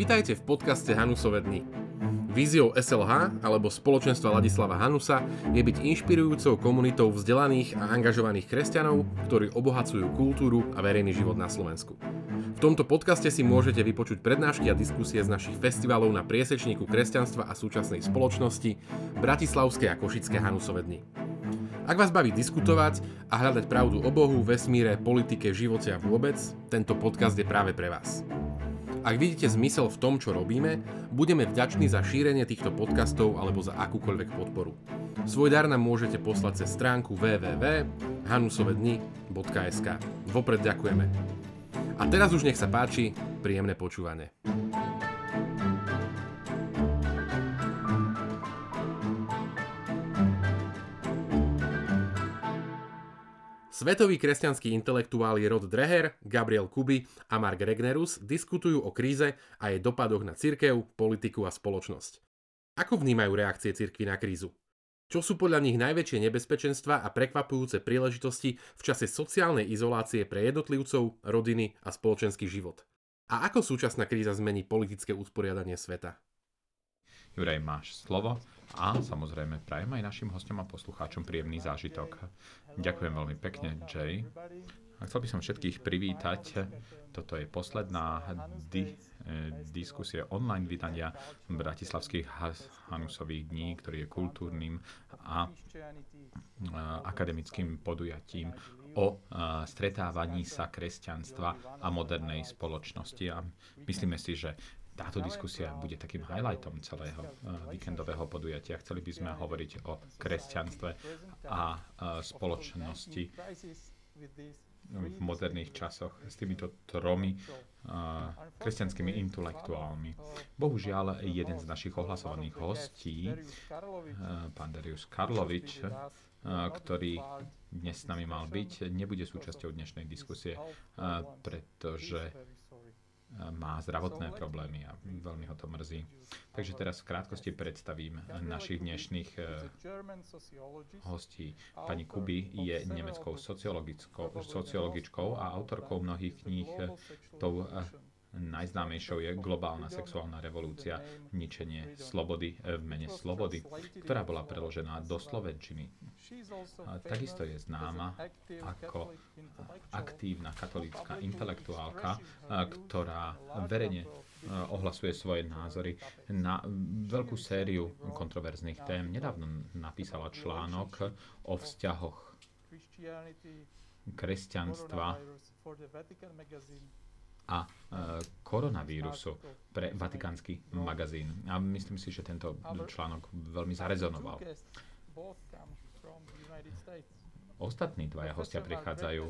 Vitajte v podcaste Hanusové dny. Víziou SLH alebo spoločenstva Ladislava Hanusa je byť inšpirujúcou komunitou vzdelaných a angažovaných kresťanov, ktorí obohacujú kultúru a verejný život na Slovensku. V tomto podcaste si môžete vypočuť prednášky a diskusie z našich festivalov na priesečníku kresťanstva a súčasnej spoločnosti Bratislavské a Košické Hanusové dny. Ak vás baví diskutovať a hľadať pravdu o Bohu, vesmíre, politike, živote a vôbec, tento podcast je práve pre vás. Ak vidíte zmysel v tom, čo robíme, budeme vďační za šírenie týchto podcastov alebo za akúkoľvek podporu. Svoj dar nám môžete poslať cez stránku www.hanusovedni.sk. Vopred ďakujeme. A teraz už nech sa páči, príjemné počúvanie. Svetový kresťanský intelektuál Rod Dreher, Gabriel Kuby a Mark Regnerus diskutujú o kríze a jej dopadoch na cirkev, politiku a spoločnosť. Ako vnímajú reakcie cirkvy na krízu? Čo sú podľa nich najväčšie nebezpečenstva a prekvapujúce príležitosti v čase sociálnej izolácie pre jednotlivcov, rodiny a spoločenský život? A ako súčasná kríza zmení politické usporiadanie sveta? Juraj, máš slovo a samozrejme prajem aj našim hostom a poslucháčom príjemný zážitok. Ďakujem veľmi pekne, Jay. A chcel by som všetkých privítať. Toto je posledná di- eh, diskusie online vydania Bratislavských Hanusových dní, ktorý je kultúrnym a akademickým podujatím o stretávaní sa kresťanstva a modernej spoločnosti. A myslíme si, že táto diskusia bude takým highlightom celého eh, víkendového podujatia. Chceli by sme hovoriť o kresťanstve a eh, spoločnosti v moderných časoch s týmito tromi uh, kresťanskými intelektuálmi. Bohužiaľ, jeden z našich ohlasovaných hostí, uh, pán Darius Karlovič, uh, ktorý dnes s nami mal byť, nebude súčasťou dnešnej diskusie, pretože má zdravotné problémy a veľmi ho to mrzí. Takže teraz v krátkosti predstavím našich dnešných eh, hostí. Pani Kuby je nemeckou sociologičkou a autorkou mnohých kníh. Tou eh, Najznámejšou je globálna sexuálna revolúcia, ničenie slobody v mene slobody, ktorá bola preložená do slovenčiny. A takisto je známa ako aktívna katolícka intelektuálka, ktorá verejne ohlasuje svoje názory na veľkú sériu kontroverzných tém. Nedávno napísala článok o vzťahoch kresťanstva a e, koronavírusu pre Vatikánsky magazín. A myslím si, že tento článok veľmi zarezonoval. Ostatní dvaja hostia prichádzajú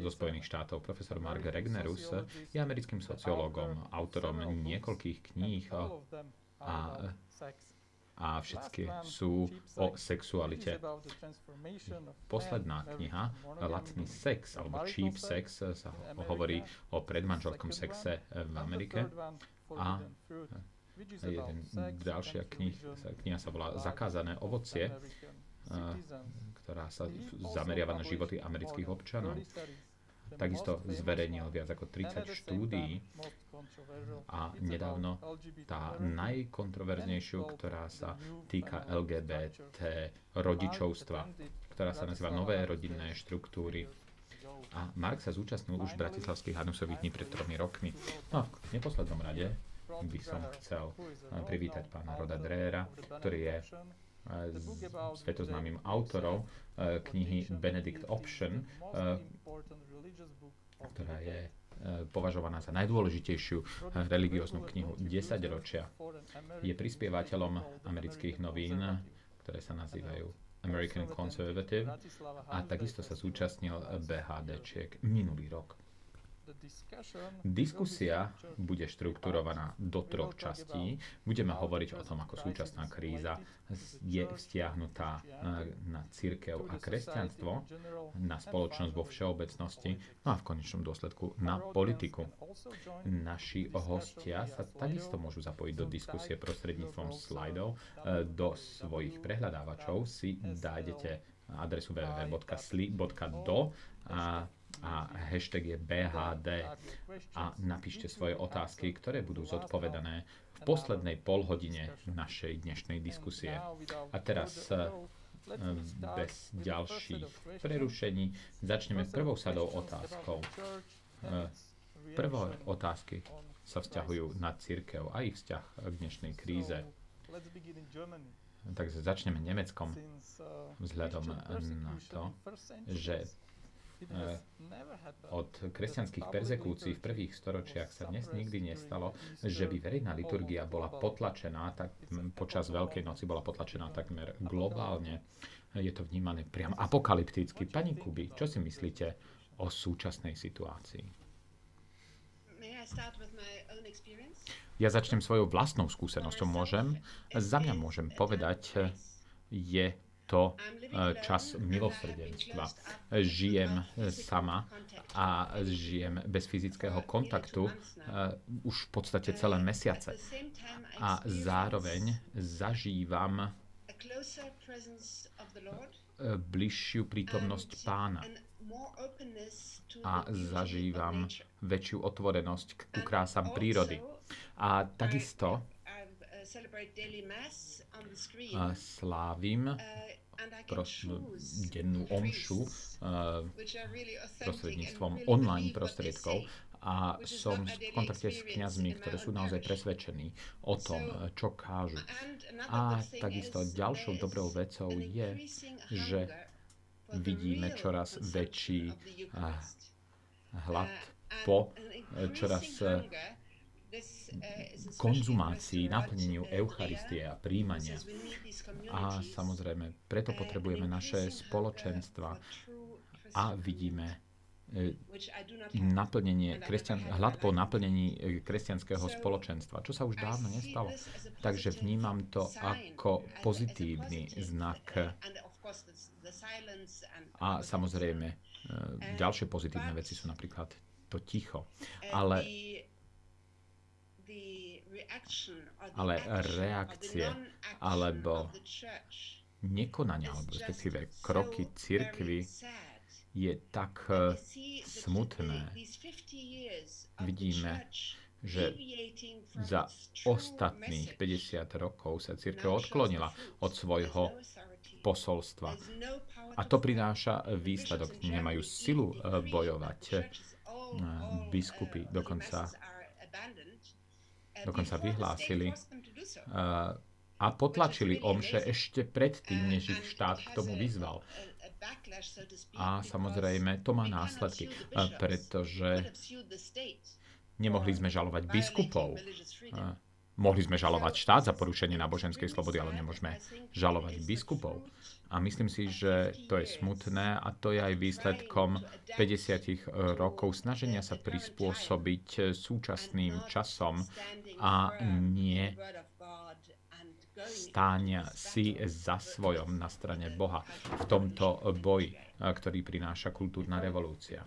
zo Spojených štátov. Profesor Mark Regnerus je americkým sociológom, autorom niekoľkých kníh a a všetky sú o sexualite. Posledná kniha, Lacný sex, alebo Cheap sex, sa hovorí o predmanželskom sexe v Amerike. A jeden, ďalšia knih, kniha sa volá Zakázané ovocie, ktorá sa zameriava na životy amerických občanov. Takisto zverejnil viac ako 30 štúdií a nedávno tá najkontroverznejšiu, ktorá sa týka LGBT rodičovstva, ktorá sa nazýva Nové rodinné štruktúry. A Mark sa zúčastnil už v Bratislavských Hanusových dní pred tromi rokmi. No a v neposlednom rade by som chcel privítať pána Roda Drera, ktorý je svetoznámym autorom e, knihy Benedict Option, e, ktorá je e, považovaná za najdôležitejšiu religióznu knihu 10 ročia. Je prispievateľom amerických novín, ktoré sa nazývajú American Conservative a takisto sa zúčastnil BHDčiek minulý rok. Diskusia bude štrukturovaná do troch častí. Budeme hovoriť o tom, ako súčasná kríza je vzťahnutá na církev a kresťanstvo, na spoločnosť vo všeobecnosti, no a v konečnom dôsledku na politiku. Naši hostia sa takisto môžu zapojiť do diskusie prostredníctvom slajdov. Do svojich prehľadávačov si dájdete adresu www.sli.do a a hashtag je BHD a napíšte svoje otázky, ktoré budú zodpovedané v poslednej polhodine našej dnešnej diskusie. A teraz eh, bez ďalších prerušení začneme prvou sadou otázkou. Eh, prvé otázky sa vzťahujú na církev a ich vzťah k dnešnej kríze. Takže začneme Nemeckom vzhľadom na to, že od kresťanských perzekúcií v prvých storočiach sa dnes nikdy nestalo, že by verejná liturgia bola potlačená, tak počas Veľkej noci bola potlačená takmer globálne. Je to vnímané priam apokalypticky. Pani Kuby, čo si myslíte o súčasnej situácii? Ja začnem svojou vlastnou skúsenosťou. Môžem? Za mňa môžem povedať, je to e, čas milosrdenstva. Žijem sama a žijem bez fyzického kontaktu e, už v podstate celé mesiace. A zároveň zažívam e, bližšiu prítomnosť pána a zažívam väčšiu otvorenosť ku krásam prírody. A takisto slávim pros- dennú omšu uh, prostredníctvom online prostriedkov. a som v kontakte s kňazmi, ktorí sú naozaj presvedčení o tom, čo kážu. A takisto ďalšou dobrou vecou je, že vidíme čoraz väčší uh, hlad po čoraz konzumácii, naplneniu Eucharistie a príjmania. A samozrejme, preto potrebujeme naše spoločenstva a vidíme e, naplnenie, kresťan, hľad po naplnení e, kresťanského spoločenstva, čo sa už dávno nestalo. Takže vnímam to ako pozitívny znak. A samozrejme, e, ďalšie pozitívne veci sú napríklad to ticho. Ale ale reakcie alebo nekonania, alebo respektíve kroky cirkvy je tak eh, smutné. Vidíme, že za ostatných 50 rokov sa církev odklonila od svojho posolstva. A to prináša výsledok. Nemajú silu eh, bojovať. Eh, biskupy dokonca dokonca vyhlásili a potlačili omše ešte predtým, než ich štát k tomu vyzval. A samozrejme, to má následky, pretože nemohli sme žalovať biskupov. Mohli sme žalovať štát za porušenie náboženskej slobody, ale nemôžeme žalovať biskupov. A myslím si, že to je smutné a to je aj výsledkom 50 rokov snaženia sa prispôsobiť súčasným časom a nie stáňa si za svojom na strane Boha v tomto boji, ktorý prináša kultúrna revolúcia.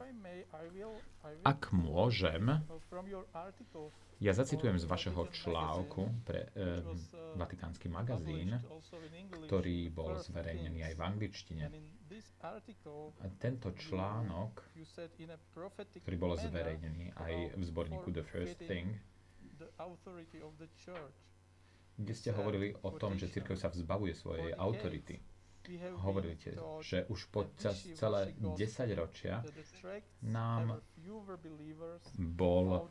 Ak môžem, ja zacitujem z vašeho článku pre e, Vatikánsky magazín, ktorý bol zverejnený aj v angličtine. A tento článok, ktorý bol zverejnený aj v zborníku The First Thing, kde ste hovorili o tom, že církev sa vzbavuje svojej autority hovoríte, že už počas celé 10 ročia nám bol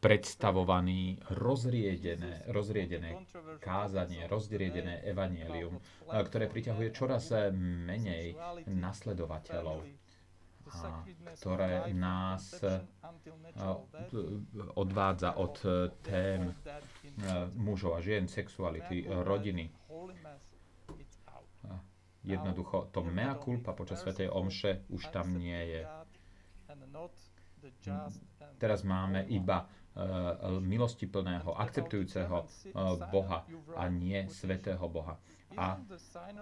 predstavovaný rozriedené, rozriedené kázanie, rozriedené evanielium, ktoré priťahuje čoraz menej nasledovateľov a ktoré nás odvádza od tém mužov a žien, sexuality, rodiny, Jednoducho to mea culpa počas Svetej Omše už tam nie je. Teraz máme iba uh, milostiplného, akceptujúceho uh, Boha a nie svetého Boha. A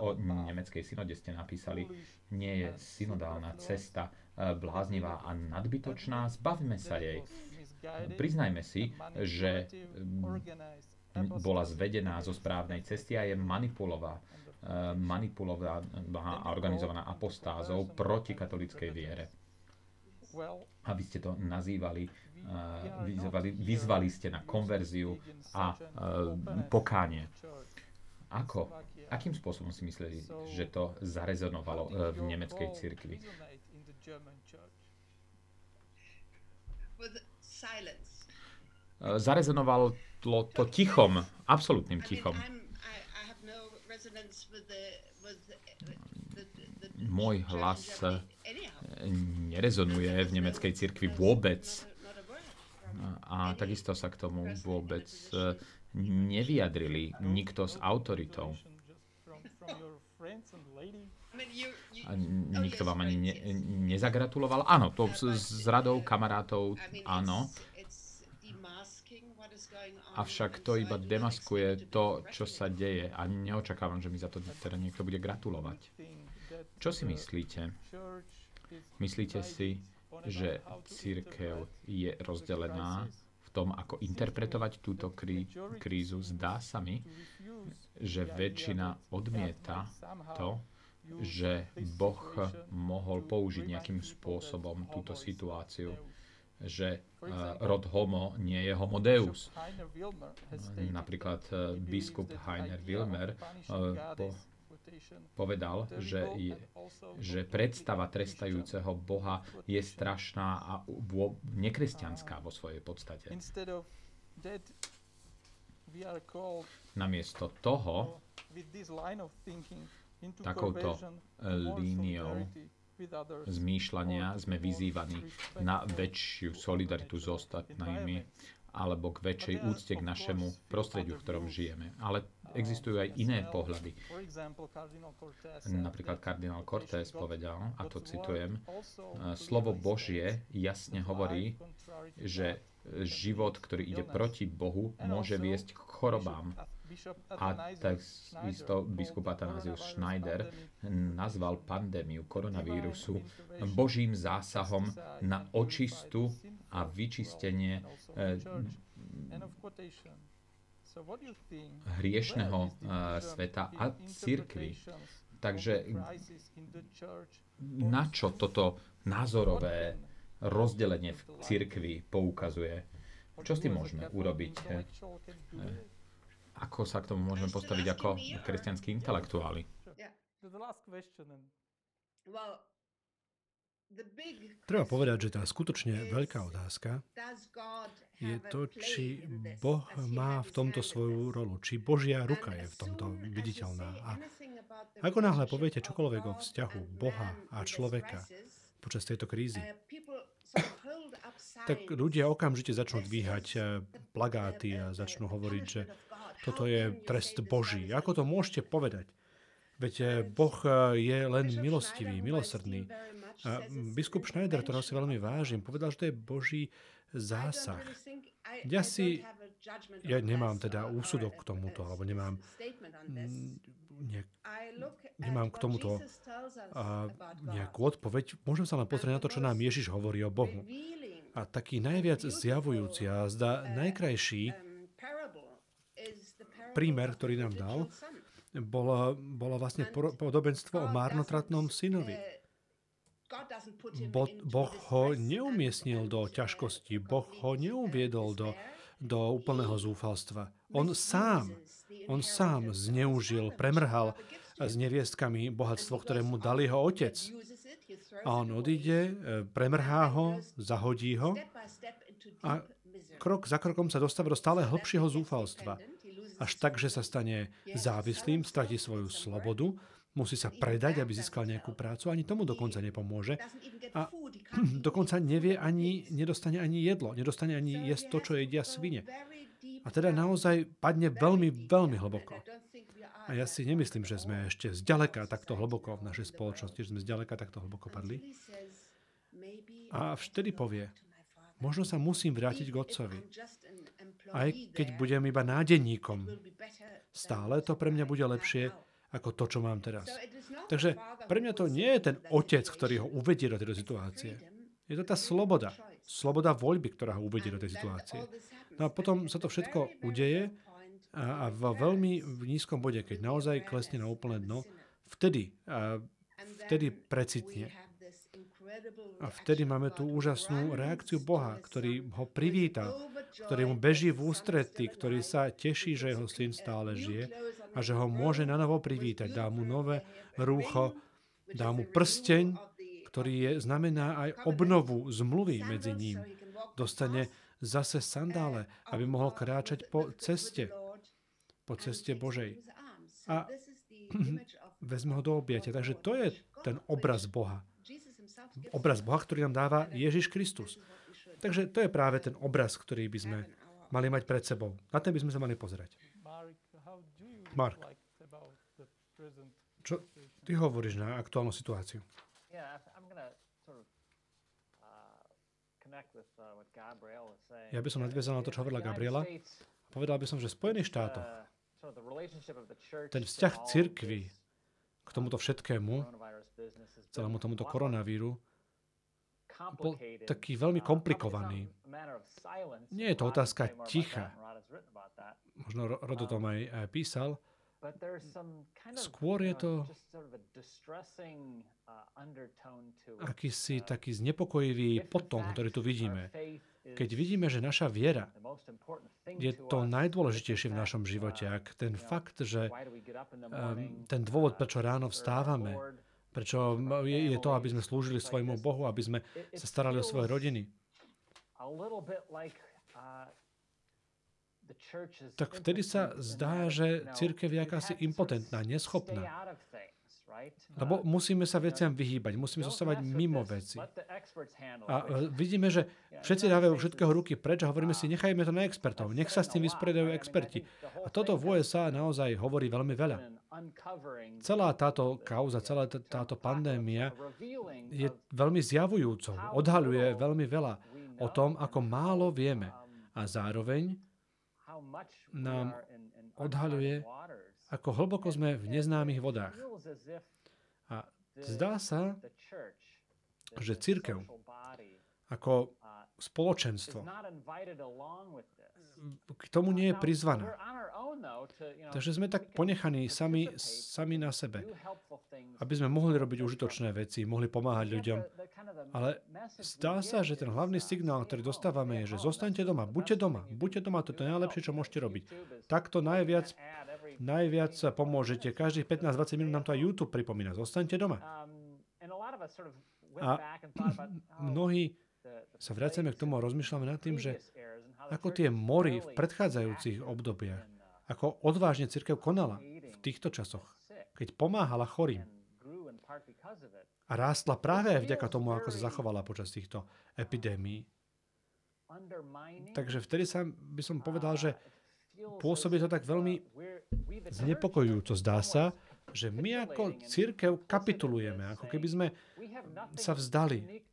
o nemeckej synode ste napísali, nie je synodálna cesta uh, bláznivá a nadbytočná, zbavme sa jej. Priznajme si, že bola zvedená zo správnej cesty a je manipulová manipulovaná a organizovaná apostázou proti katolíckej viere. A vy ste to nazývali, vyzvali, vyzvali ste na konverziu a pokánie. Ako, akým spôsobom si mysleli, že to zarezonovalo v nemeckej cirkvi? Zarezonovalo to tichom, absolútnym tichom. Môj hlas nerezonuje v nemeckej cirkvi vôbec. A takisto sa k tomu vôbec nevyjadrili nikto s autoritou. A nikto vám ani ne, nezagratuloval? Áno, to s, s radou kamarátov, áno. Avšak to iba demaskuje to, čo sa deje a neočakávam, že mi za to teda niekto bude gratulovať. Čo si myslíte? Myslíte si, že církev je rozdelená v tom, ako interpretovať túto krí- krízu? Zdá sa mi, že väčšina odmieta to, že Boh mohol použiť nejakým spôsobom túto situáciu že eh, rod homo nie je homo deus. Napríklad eh, biskup Heiner Wilmer eh, po, povedal, že, je, že predstava trestajúceho Boha je strašná a nekresťanská vo svojej podstate. Namiesto toho, takouto líniou zmýšľania sme vyzývaní na väčšiu solidaritu s ostatnými alebo k väčšej úcte k našemu prostrediu, v ktorom žijeme. Ale existujú aj iné pohľady. Napríklad kardinál Cortés povedal, a to citujem, slovo Božie jasne hovorí, že život, ktorý ide proti Bohu, môže viesť k chorobám a takisto biskup Atanazius Schneider nazval pandémiu koronavírusu Božím zásahom na očistu a vyčistenie eh, hriešného eh, sveta a církvy. Takže na čo toto názorové rozdelenie v církvi poukazuje? Čo s tým môžeme urobiť? Ako sa k tomu môžeme postaviť ako kresťanskí intelektuáli? Treba povedať, že tá skutočne veľká otázka je to, či Boh má v tomto svoju rolu, či Božia ruka je v tomto viditeľná. A ako náhle poviete čokoľvek o vzťahu Boha a človeka počas tejto krízy, tak ľudia okamžite začnú dvíhať eh, plagáty a začnú hovoriť, že toto je trest Boží. Ako to môžete povedať? Veď eh, Boh eh, je len milostivý, milosrdný. A biskup Schneider, ktorého si veľmi vážim, povedal, že to je Boží zásah. Ja si, ja nemám teda úsudok k tomuto, alebo nemám, ne, nemám k tomuto a, nejakú odpoveď. Môžem sa len pozrieť na to, čo nám Ježiš hovorí o Bohu. A taký najviac zjavujúci a zdá najkrajší prímer, ktorý nám dal, bolo, bolo vlastne podobenstvo o márnotratnom synovi. Bo, boh ho neumiestnil do ťažkosti, Boh ho neuviedol do, do úplného zúfalstva. On sám, on sám zneužil, premrhal s neviestkami bohatstvo, ktoré mu dal jeho otec. A on odíde, premrhá ho, zahodí ho a krok za krokom sa dostáva do stále hlbšieho zúfalstva až tak, že sa stane závislým, stratí svoju slobodu, musí sa predať, aby získal nejakú prácu, ani tomu dokonca nepomôže. A dokonca nevie ani, nedostane ani jedlo, nedostane ani jesť to, čo jedia svine. A teda naozaj padne veľmi, veľmi hlboko. A ja si nemyslím, že sme ešte zďaleka takto hlboko v našej spoločnosti, že sme zďaleka takto hlboko padli. A vtedy povie, možno sa musím vrátiť k otcovi aj keď budem iba nádenníkom. Stále to pre mňa bude lepšie ako to, čo mám teraz. Takže pre mňa to nie je ten otec, ktorý ho uvedie do tejto situácie. Je to tá sloboda. Sloboda voľby, ktorá ho uvedie do tej situácie. No a potom sa to všetko udeje a, a vo veľmi v nízkom bode, keď naozaj klesne na úplné dno, vtedy, a vtedy precitne. A vtedy máme tú úžasnú reakciu Boha, ktorý ho privíta, ktorý mu beží v ústrety, ktorý sa teší, že jeho syn stále žije a že ho môže na novo privítať. Dá mu nové rúcho, dá mu prsteň, ktorý je, znamená aj obnovu zmluvy medzi ním. Dostane zase sandále, aby mohol kráčať po ceste, po ceste Božej. A vezme ho do objatia. Takže to je ten obraz Boha obraz Boha, ktorý nám dáva Ježiš Kristus. Takže to je práve ten obraz, ktorý by sme mali mať pred sebou. Na ten by sme sa mali pozerať. Mark, čo ty hovoríš na aktuálnu situáciu? Ja by som nadviazal na to, čo hovorila Gabriela. Povedal by som, že v Spojených štátoch ten vzťah cirkvy k tomuto všetkému, celému tomuto koronavíru, bol taký veľmi komplikovaný. Nie je to otázka ticha. Možno Rodo tom aj, aj písal. Skôr je to akýsi taký znepokojivý potom, ktorý tu vidíme. Keď vidíme, že naša viera je to najdôležitejšie v našom živote, ak ten fakt, že ten dôvod, prečo ráno vstávame, Prečo je, je to, aby sme slúžili svojmu Bohu, aby sme sa starali o svoje rodiny. Tak vtedy sa zdá, že církev je akási impotentná, neschopná. Lebo musíme sa veciam vyhýbať, musíme zostávať mimo veci. A vidíme, že všetci dávajú všetkého ruky preč a hovoríme si, nechajme to na expertov, nech sa s tým vysporiadajú experti. A toto v USA naozaj hovorí veľmi veľa. Celá táto kauza, celá táto pandémia je veľmi zjavujúcou, odhaľuje veľmi veľa o tom, ako málo vieme. A zároveň nám odhaľuje, ako hlboko sme v neznámych vodách. A zdá sa, že církev ako spoločenstvo k tomu nie je prizvaná. Takže sme tak ponechaní sami, sami na sebe, aby sme mohli robiť užitočné veci, mohli pomáhať ľuďom. Ale zdá sa, že ten hlavný signál, ktorý dostávame, je, že zostaňte doma, buďte doma, buďte doma, toto je najlepšie, čo môžete robiť. Takto najviac, najviac pomôžete. Každých 15-20 minút nám to aj YouTube pripomína. Zostaňte doma. A mnohí sa vraciame k tomu a rozmýšľame nad tým, že ako tie mory v predchádzajúcich obdobiach, ako odvážne církev konala v týchto časoch, keď pomáhala chorým. A rástla práve aj vďaka tomu, ako sa zachovala počas týchto epidémií. Takže vtedy sa by som povedal, že pôsobí to tak veľmi znepokojujúco. Zdá sa, že my ako církev kapitulujeme, ako keby sme sa vzdali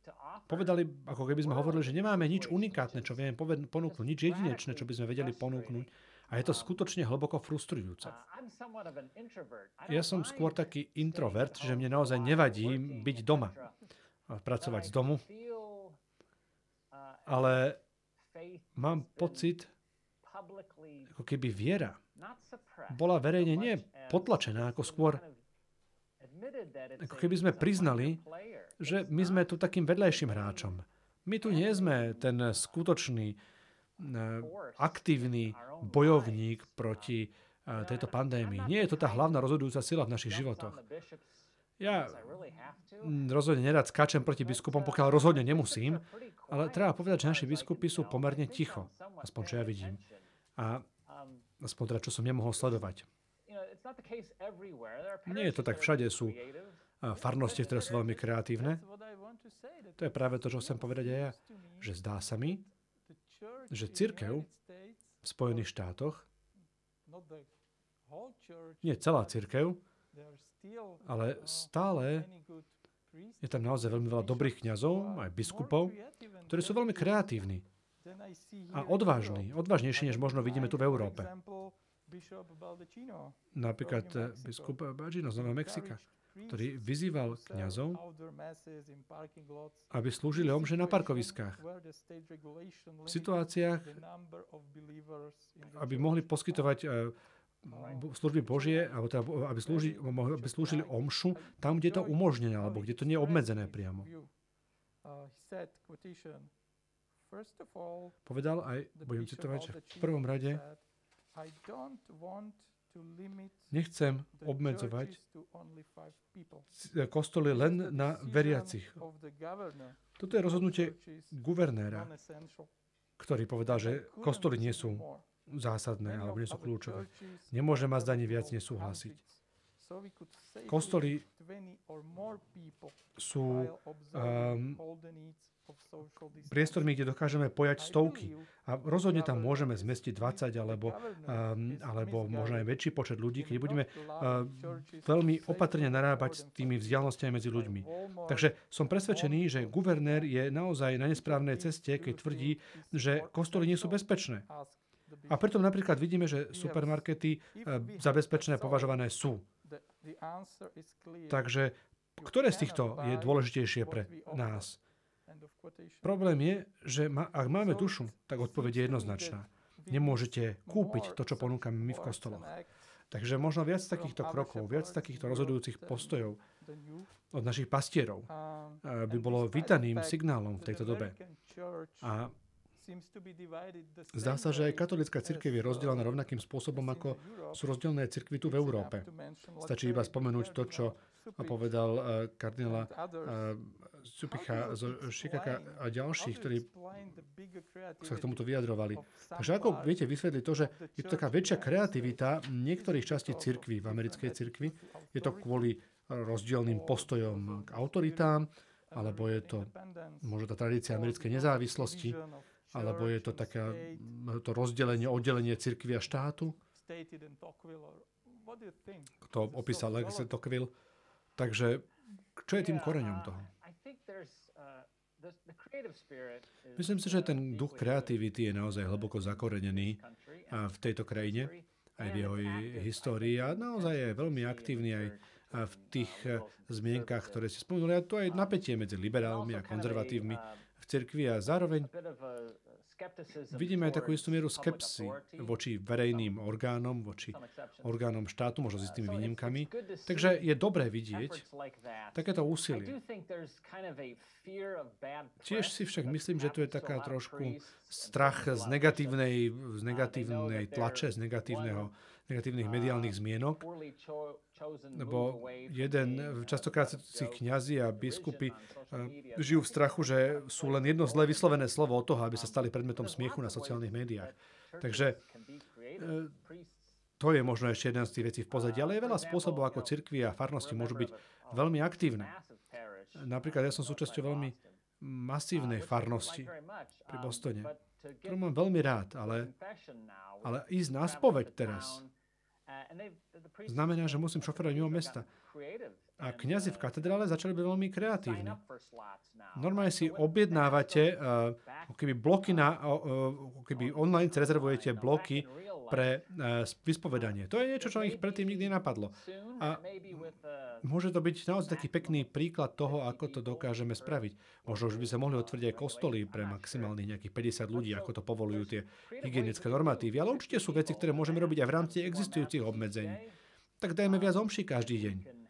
povedali, ako keby sme hovorili, že nemáme nič unikátne, čo vieme ponúknuť, nič jedinečné, čo by sme vedeli ponúknuť. A je to skutočne hlboko frustrujúce. Ja som skôr taký introvert, že mne naozaj nevadí byť doma, pracovať z domu, ale mám pocit, ako keby viera bola verejne nie potlačená, ako skôr ako keby sme priznali, že my sme tu takým vedľajším hráčom. My tu nie sme ten skutočný, e, aktívny bojovník proti e, tejto pandémii. Nie je to tá hlavná rozhodujúca sila v našich životoch. Ja rozhodne nerad skáčem proti biskupom, pokiaľ rozhodne nemusím, ale treba povedať, že naši biskupy sú pomerne ticho, aspoň čo ja vidím. A aspoň teda, čo som nemohol sledovať. Nie je to tak, všade sú farnosti, ktoré sú veľmi kreatívne. To je práve to, čo chcem povedať aj ja. Že zdá sa mi, že církev v Spojených štátoch, nie celá církev, ale stále je tam naozaj veľmi veľa dobrých kňazov, aj biskupov, ktorí sú veľmi kreatívni a odvážni, odvážnejší, než možno vidíme tu v Európe. Napríklad biskup Baldacino z Nového Mexika ktorý vyzýval kňazov, aby slúžili omže na parkoviskách. V situáciách, aby mohli poskytovať e, služby Božie, alebo teda, aby, slúži, aby slúžili omšu tam, kde je to umožnené, alebo kde to nie je obmedzené priamo. Povedal aj, budem citovať, že v prvom rade nechcem obmedzovať kostoly len na veriacich. Toto je rozhodnutie guvernéra, ktorý povedal, že kostoly nie sú zásadné alebo nie sú kľúčové. Nemôže ma zdanie viac nesúhlasiť. Kostoly sú um, priestormi, kde dokážeme pojať stovky. A rozhodne tam môžeme zmestiť 20 alebo, um, alebo možno aj väčší počet ľudí, keď budeme uh, veľmi opatrne narábať s tými vzdialenostiami medzi ľuďmi. Takže som presvedčený, že guvernér je naozaj na nesprávnej ceste, keď tvrdí, že kostoly nie sú bezpečné. A preto napríklad vidíme, že supermarkety uh, za bezpečné považované sú. Takže ktoré z týchto je dôležitejšie pre nás? Problém je, že ma, ak máme dušu, tak odpoveď je jednoznačná. Nemôžete kúpiť to, čo ponúkame my v kostoloch. Takže možno viac takýchto krokov, viac takýchto rozhodujúcich postojov od našich pastierov by bolo vítaným signálom v tejto dobe. A Zdá sa, že aj katolická cirkev je rozdelená rovnakým spôsobom, ako sú rozdelené cirkvy tu v Európe. Stačí iba spomenúť to, čo povedal uh, Supicha zo Šikaka a ďalších, ktorí sa k tomuto vyjadrovali. Takže ako viete vysvetliť to, že je to taká väčšia kreativita niektorých častí cirkvy, v americkej cirkvi, je to kvôli rozdielným postojom k autoritám, alebo je to možno tá tradícia americkej nezávislosti, alebo je to také to rozdelenie, oddelenie cirkvi a štátu? Kto opísal Alexis Tocqueville. Takže čo je tým koreňom toho? Myslím si, že ten duch kreativity je naozaj hlboko zakorenený v tejto krajine, aj v jeho histórii a naozaj je veľmi aktívny aj v tých zmienkach, ktoré ste spomenuli. A to je napätie medzi liberálmi a konzervatívmi v cirkvi a zároveň Vidíme aj takú istú mieru skepsy voči verejným orgánom, voči orgánom štátu, možno s istými výnimkami. Takže je dobré vidieť takéto úsilie. Tiež si však myslím, že tu je taká trošku strach z negatívnej, z negatívnej tlače, z negatívneho negatívnych mediálnych zmienok, lebo jeden, častokrát si kňazi a biskupy eh, žijú v strachu, že sú len jedno zle vyslovené slovo od toho, aby sa stali predmetom smiechu na sociálnych médiách. Takže eh, to je možno ešte jeden z tých vecí v pozadí, ale je veľa spôsobov, ako cirkvi a farnosti môžu byť veľmi aktívne. Napríklad ja som súčasťou veľmi masívnej farnosti pri Bostone, ktorú mám veľmi rád, ale, ale ísť na spoveď teraz znamená, že musím šoferovať mimo mesta. A kňazi v katedrále začali byť veľmi kreatívni. Normálne si objednávate uh, keby bloky na, uh, keby online rezervujete bloky pre uh, vyspovedanie. To je niečo, čo ich predtým nikdy nenapadlo. A môže to byť naozaj taký pekný príklad toho, ako to dokážeme spraviť. Možno už by sa mohli otvoriť aj kostoly pre maximálnych nejakých 50 ľudí, ako to povolujú tie hygienické normatívy. Ale určite sú veci, ktoré môžeme robiť aj v rámci existujúcich obmedzení. Tak dajme viac omší každý deň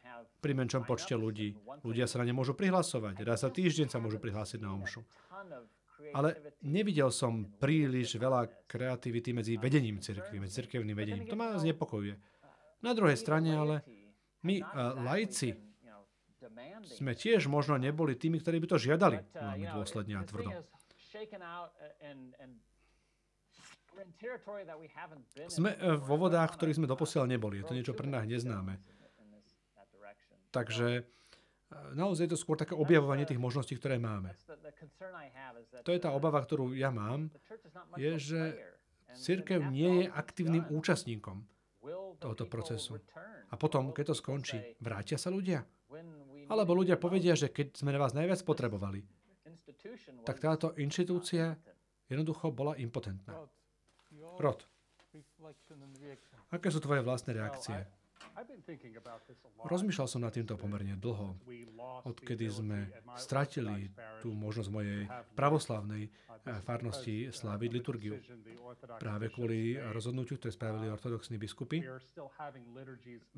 pri menšom počte ľudí. Ľudia sa na ne môžu prihlasovať. Raz za týždeň sa môžu prihlásiť na omšu. Ale nevidel som príliš veľa kreativity medzi vedením cirkvi, medzi cirkevným vedením. To ma znepokojuje. Na druhej strane ale my, uh, lajci, sme tiež možno neboli tými, ktorí by to žiadali veľmi dôsledne a tvrdo. Sme vo vodách, v ktorých sme doposiaľ neboli. Je to niečo pre nás neznáme. Takže e, naozaj je to skôr také objavovanie tých možností, ktoré máme. To je tá obava, ktorú ja mám, je, že církev nie je aktívnym účastníkom tohoto procesu. A potom, keď to skončí, vrátia sa ľudia? Alebo ľudia povedia, že keď sme na vás najviac potrebovali, tak táto inštitúcia jednoducho bola impotentná. Rod, aké sú tvoje vlastné reakcie? Rozmýšľal som nad týmto pomerne dlho, odkedy sme stratili tú možnosť mojej pravoslavnej eh, farnosti sláviť liturgiu. Práve kvôli rozhodnutiu, ktoré spravili ortodoxní biskupy,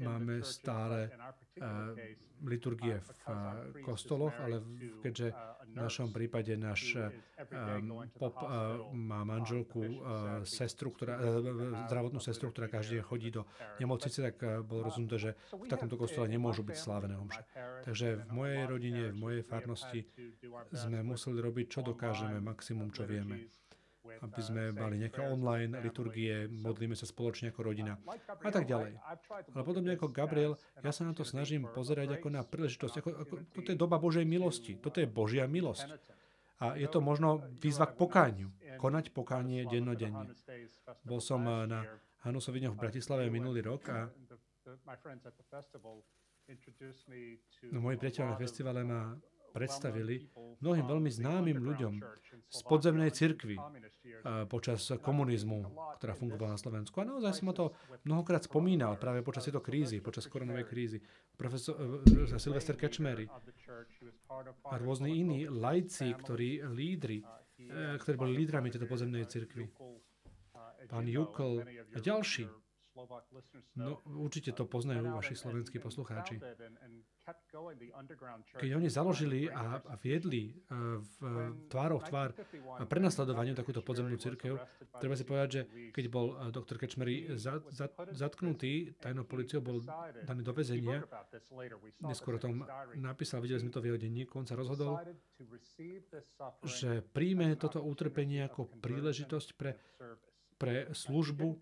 máme stále liturgie v kostoloch, ale keďže našom prípade náš pop má manželku, sestru, ktorá, zdravotnú sestru, ktorá každý deň chodí do nemocnice, tak bolo rozhodnuté, že v takomto kostole nemôžu byť slávené omše. Takže v mojej rodine, v mojej farnosti sme museli robiť, čo dokážeme, maximum, čo vieme aby sme mali nejaké online liturgie, modlíme sa spoločne ako rodina a tak ďalej. Ale podobne ako Gabriel, ja sa na to snažím pozerať ako na príležitosť. Ako, ako, toto je doba Božej milosti. Toto je Božia milosť. A je to možno výzva k pokániu. Konať pokánie dennodenne. Bol som na Hanusovinoch v Bratislave minulý rok a No, moji priateľe na festivale ma predstavili mnohým veľmi známym ľuďom z podzemnej cirkvi počas komunizmu, ktorá fungovala na Slovensku. A naozaj som to mnohokrát spomínal práve počas tejto krízy, počas koronovej krízy. Profesor uh, Silvester Kečmery a rôzni iní lajci, ktorí lídri, uh, ktorí boli lídrami tejto podzemnej cirkvi. Pán Jukol a ďalší No, určite to poznajú vaši slovenskí poslucháči. Keď oni založili a, a viedli uh, v tvárov tvár prenasledovaniu takúto podzemnú církev, treba si povedať, že keď bol uh, doktor Kečmery za, za, zatknutý tajnou policiou, bol daný do väzenia, neskôr o tom napísal, videli sme to v jeho denníku, on sa rozhodol, že príjme toto utrpenie ako príležitosť pre pre službu,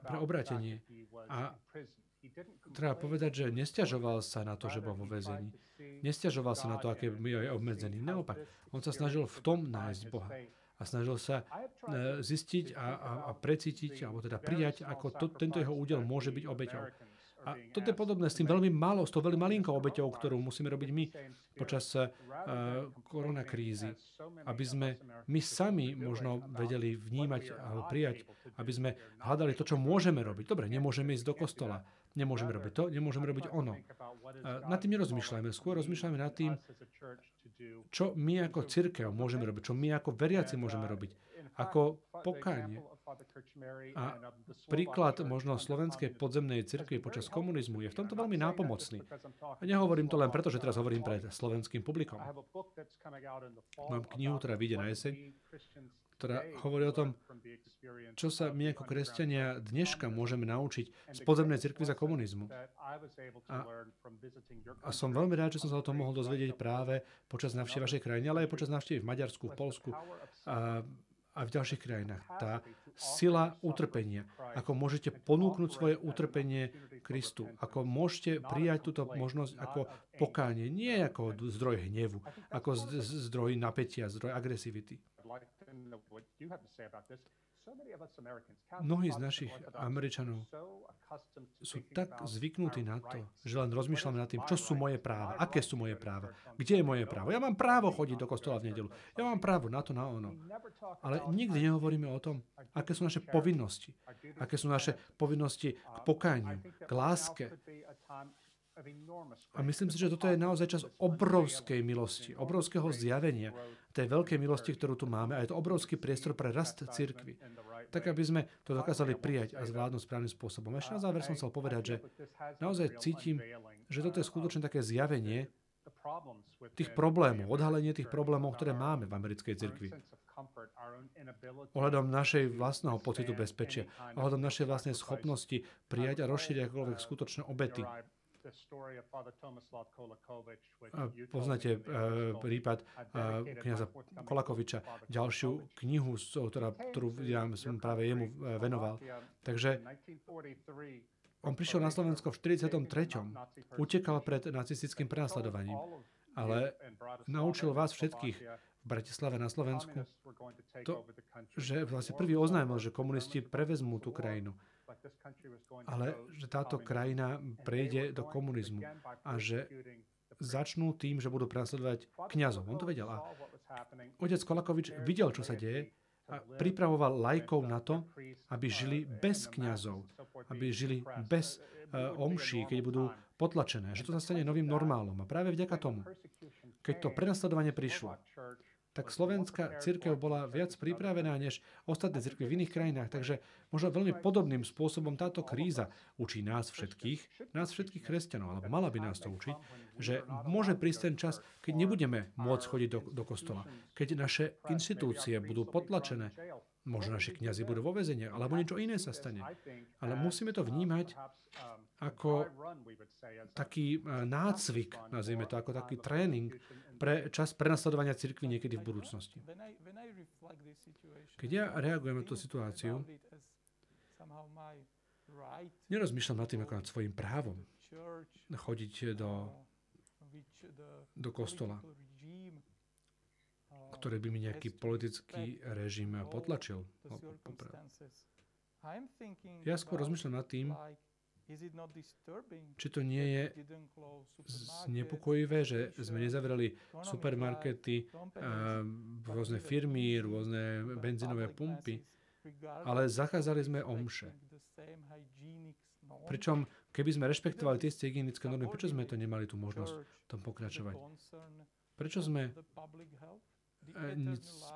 pre obratenie. A treba povedať, že nestiažoval sa na to, že bol vo väzení. Nestiažoval sa na to, aké je obmedzený. Naopak, on sa snažil v tom nájsť Boha. A snažil sa e, zistiť a, a, a precítiť, alebo teda prijať, ako to, tento jeho údel môže byť obeťou. A toto je podobné s tým veľmi málo, s tou veľmi malinkou obeťou, ktorú musíme robiť my počas uh, koronakrízy. Aby sme my sami možno vedeli vnímať alebo prijať, aby sme hľadali to, čo môžeme robiť. Dobre, nemôžeme ísť do kostola, nemôžeme robiť to, nemôžeme robiť ono. Uh, tým nerozmýšľajme, skôr rozmýšľajme nad tým, čo my ako církev môžeme robiť, čo my ako veriaci môžeme robiť, ako pokánie. A príklad možno slovenskej podzemnej cirkvi počas komunizmu je v tomto veľmi nápomocný. A nehovorím to len preto, že teraz hovorím pred slovenským publikom. Mám knihu, ktorá vyjde na jeseň, ktorá hovorí o tom, čo sa my ako kresťania dneška môžeme naučiť z podzemnej cirkvi za komunizmu. A, a som veľmi rád, že som sa o tom mohol dozvedieť práve počas návštevy vašej krajiny, ale aj počas návštevy v Maďarsku, v Polsku a, a v ďalších krajinách. Tá sila utrpenia, ako môžete ponúknuť svoje utrpenie Kristu, ako môžete prijať túto možnosť ako pokánie, nie ako zdroj hnevu, ako zdroj napätia, zdroj agresivity. Mnohí z našich Američanov sú tak zvyknutí na to, že len rozmýšľame nad tým, čo sú moje práva, aké sú moje práva, kde je moje právo. Ja mám právo chodiť do kostola v nedelu, ja mám právo na to, na ono. Ale nikdy nehovoríme o tom, aké sú naše povinnosti, aké sú naše povinnosti k pokániu, k láske, a myslím si, že toto je naozaj čas obrovskej milosti, obrovského zjavenia tej veľkej milosti, ktorú tu máme. A je to obrovský priestor pre rast cirkvy. Tak, aby sme to dokázali prijať a zvládnuť správnym spôsobom. Ešte na záver som chcel povedať, že naozaj cítim, že toto je skutočne také zjavenie tých problémov, odhalenie tých problémov, ktoré máme v americkej cirkvi. Ohľadom našej vlastného pocitu bezpečia, ohľadom našej vlastnej schopnosti prijať a rozšíriť akoľvek skutočné obety, Poznáte uh, prípad uh, kniaza Kolakoviča, ďalšiu knihu, ktorá, ktorú ja som práve jemu venoval. Takže on prišiel na Slovensko v 43. Utekal pred nacistickým prenasledovaním, ale naučil vás všetkých v Bratislave na Slovensku to, že vlastne prvý oznámil, že komunisti prevezmú tú krajinu ale že táto krajina prejde do komunizmu a že začnú tým, že budú prenasledovať kňazov. On to vedel. A otec Kolakovič videl, čo sa deje a pripravoval lajkov na to, aby žili bez kňazov, aby žili bez omší, keď budú potlačené, že to sa stane novým normálom. A práve vďaka tomu, keď to prenasledovanie prišlo, tak slovenská církev bola viac pripravená než ostatné církvy v iných krajinách. Takže možno veľmi podobným spôsobom táto kríza učí nás všetkých, nás všetkých kresťanov, alebo mala by nás to učiť, že môže prísť ten čas, keď nebudeme môcť chodiť do, do kostola, keď naše inštitúcie budú potlačené, možno naši kňazi budú vo vezenia, alebo niečo iné sa stane. Ale musíme to vnímať ako taký e, nácvik, nazvime to, ako taký tréning pre čas prenasledovania cirkvi niekedy v budúcnosti. Keď ja reagujem na tú situáciu, nerozmýšľam nad tým ako nad svojim právom chodiť do, do kostola, ktoré by mi nejaký politický režim potlačil. Ja skôr rozmýšľam nad tým, či to nie je znepokojivé, že sme nezavreli supermarkety, rôzne firmy, rôzne benzínové pumpy, ale zakázali sme omše. Pričom, keby sme rešpektovali tie hygienické normy, prečo sme to nemali tú možnosť v tom pokračovať? Prečo sme,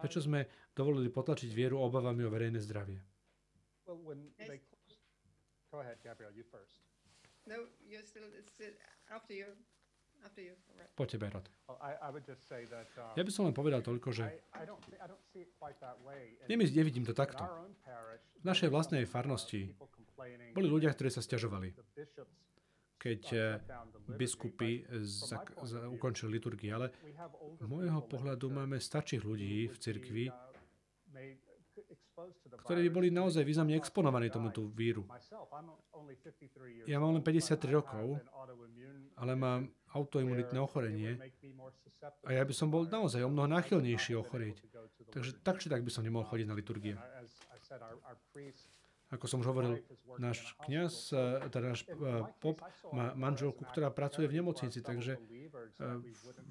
prečo sme dovolili potlačiť vieru obavami o verejné zdravie? Go ahead, Gabriel, you first. No, you're still, still after you. After you. Right. Po tebe, Rod. Ja by som len povedal toľko, že nevidím to takto. V našej vlastnej farnosti boli ľudia, ktorí sa stiažovali, keď eh, biskupy za, za, ukončili liturgii, ale môjho pohľadu máme stačých ľudí v cirkvi, ktorí by boli naozaj významne exponovaní tomuto víru. Ja mám len 53 rokov, ale mám autoimunitné ochorenie a ja by som bol naozaj o mnoho náchylnejší ochorieť. Takže tak či tak by som nemohol chodiť na liturgie. Ako som už hovoril, náš kniaz, e, teda náš e, pop, má manželku, ktorá pracuje v nemocnici, takže e,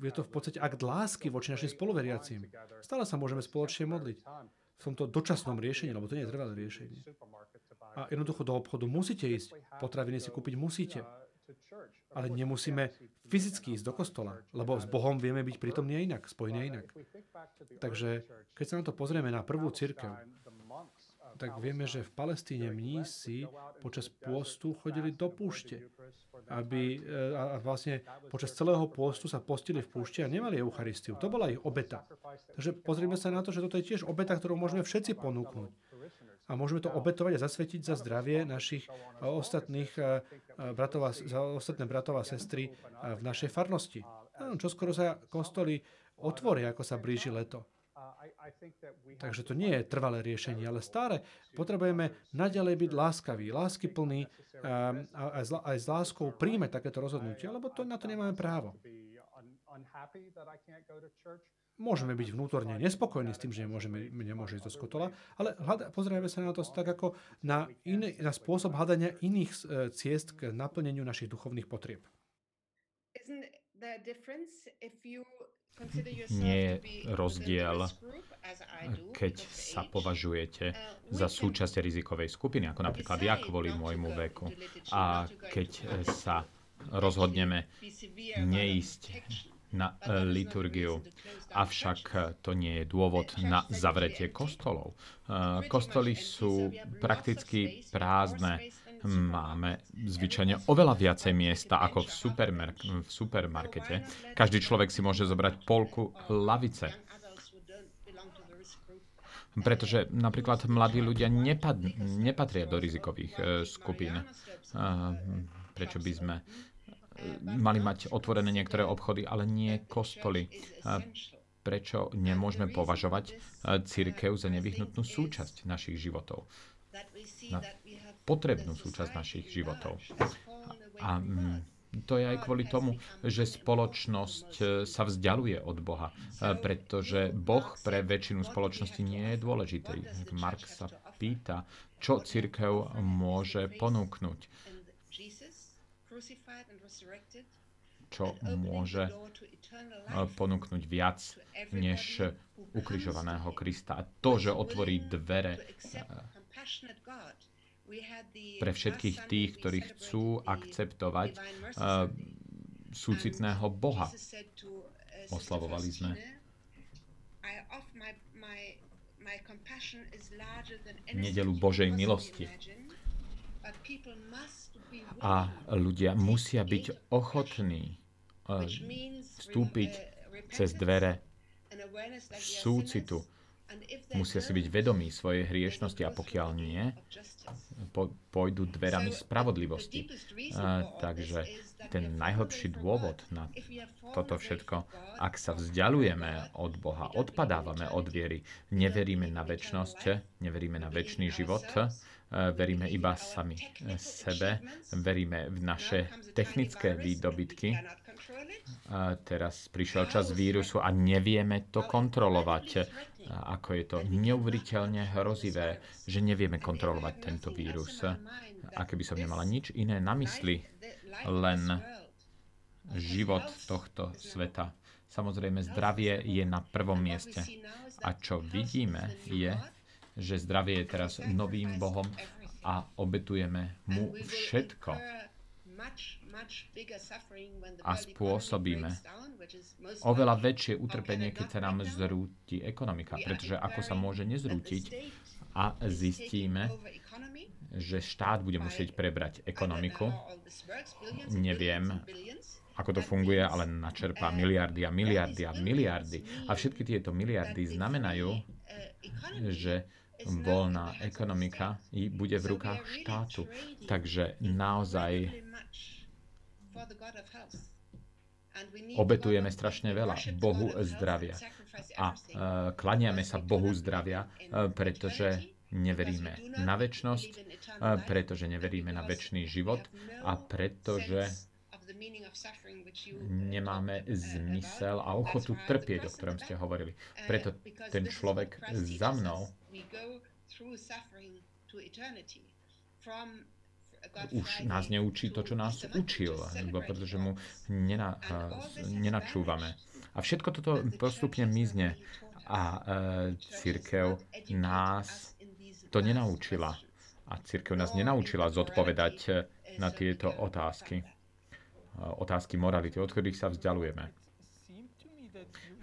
je to v podstate akt lásky voči našim spoluveriacím. Stále sa môžeme spoločne modliť v tomto dočasnom riešení, lebo to nie je trvalé riešenie. A jednoducho do obchodu musíte ísť, potraviny si kúpiť musíte. Ale nemusíme fyzicky ísť do kostola, lebo s Bohom vieme byť prítomní inak, spojení inak. Takže keď sa na to pozrieme na prvú církev, tak vieme, že v Palestíne mnísi počas pôstu chodili do púšte. Aby, e, a vlastne počas celého pôstu sa postili v púšte a nemali Eucharistiu. To bola ich obeta. Takže pozrime sa na to, že toto je tiež obeta, ktorú môžeme všetci ponúknuť. A môžeme to obetovať a zasvetiť za zdravie našich e, ostatných e, bratov a, ostatné bratov a sestry v našej farnosti. Čo skoro sa kostoly otvoria, ako sa blíži leto. Takže to nie je trvalé riešenie, ale stále potrebujeme naďalej byť láskaví, láskyplní ehm, a aj s láskou príjmať takéto rozhodnutie, lebo to, na to nemáme právo. Môžeme byť vnútorne nespokojní s tým, že nemôžeme, nemôže ísť do skotola, ale hľada, pozrieme sa na to tak ako na, iný, na spôsob hľadania iných e, ciest k naplneniu našich duchovných potrieb. Isn't there a difference if you nie je rozdiel, keď sa považujete uh, za súčasť rizikovej skupiny, ako napríklad ja kvôli môjmu veku. A keď sa rozhodneme neísť na liturgiu. Avšak to nie je dôvod na zavretie kostolov. Kostoly sú prakticky prázdne máme zvyčajne oveľa viacej miesta ako v, supermer- v supermarkete. Každý človek si môže zobrať polku lavice. Pretože napríklad mladí ľudia nepad- nepatria do rizikových e, skupín. E, prečo by sme e, mali mať otvorené niektoré obchody, ale nie kostoly? E, prečo nemôžeme považovať e, církev za nevyhnutnú súčasť našich životov? Na potrebnú súčasť našich životov. A mm, to je aj kvôli tomu, že spoločnosť e, sa vzdialuje od Boha, e, pretože Boh pre väčšinu spoločnosti nie je dôležitý. Mark sa pýta, čo církev môže ponúknuť. Čo môže e, ponúknuť viac než ukrižovaného Krista. A to, že otvorí dvere pre všetkých tých, ktorí chcú akceptovať uh, súcitného Boha. Oslavovali sme nedelu Božej milosti. A ľudia musia byť ochotní uh, vstúpiť cez dvere súcitu. Musia si byť vedomí svojej hriešnosti a pokiaľ nie, po, pôjdu dverami spravodlivosti. A, takže ten najhlbší dôvod na toto všetko, ak sa vzdialujeme od Boha, odpadávame od viery, neveríme na väčnosť, neveríme na väčší život, veríme iba sami sebe, veríme v naše technické výdobytky, a teraz prišiel čas vírusu a nevieme to kontrolovať. Ako je to neuveriteľne hrozivé, že nevieme kontrolovať tento vírus. A keby som nemala nič iné na mysli, len život tohto sveta. Samozrejme, zdravie je na prvom mieste. A čo vidíme je, že zdravie je teraz novým Bohom a obetujeme mu všetko a spôsobíme oveľa väčšie utrpenie, keď sa nám zrúti ekonomika. Pretože ako sa môže nezrútiť a zistíme, že štát bude musieť prebrať ekonomiku. Neviem, ako to funguje, ale načerpá miliardy a miliardy a miliardy. A všetky tieto miliardy znamenajú, že voľná ekonomika bude v rukách štátu. Takže naozaj obetujeme strašne veľa Bohu zdravia. A uh, klaniame sa Bohu zdravia, uh, pretože neveríme na väčnosť, uh, pretože neveríme na väčší život a pretože nemáme zmysel a ochotu trpieť, o ktorom ste hovorili. Preto ten človek za mnou už nás neučí to, čo nás učil, pretože mu nena, nenačúvame. A všetko toto postupne mizne a e, církev nás to nenaučila. A církev nás nenaučila zodpovedať e, na tieto otázky. Otázky morality, od ktorých sa vzdialujeme.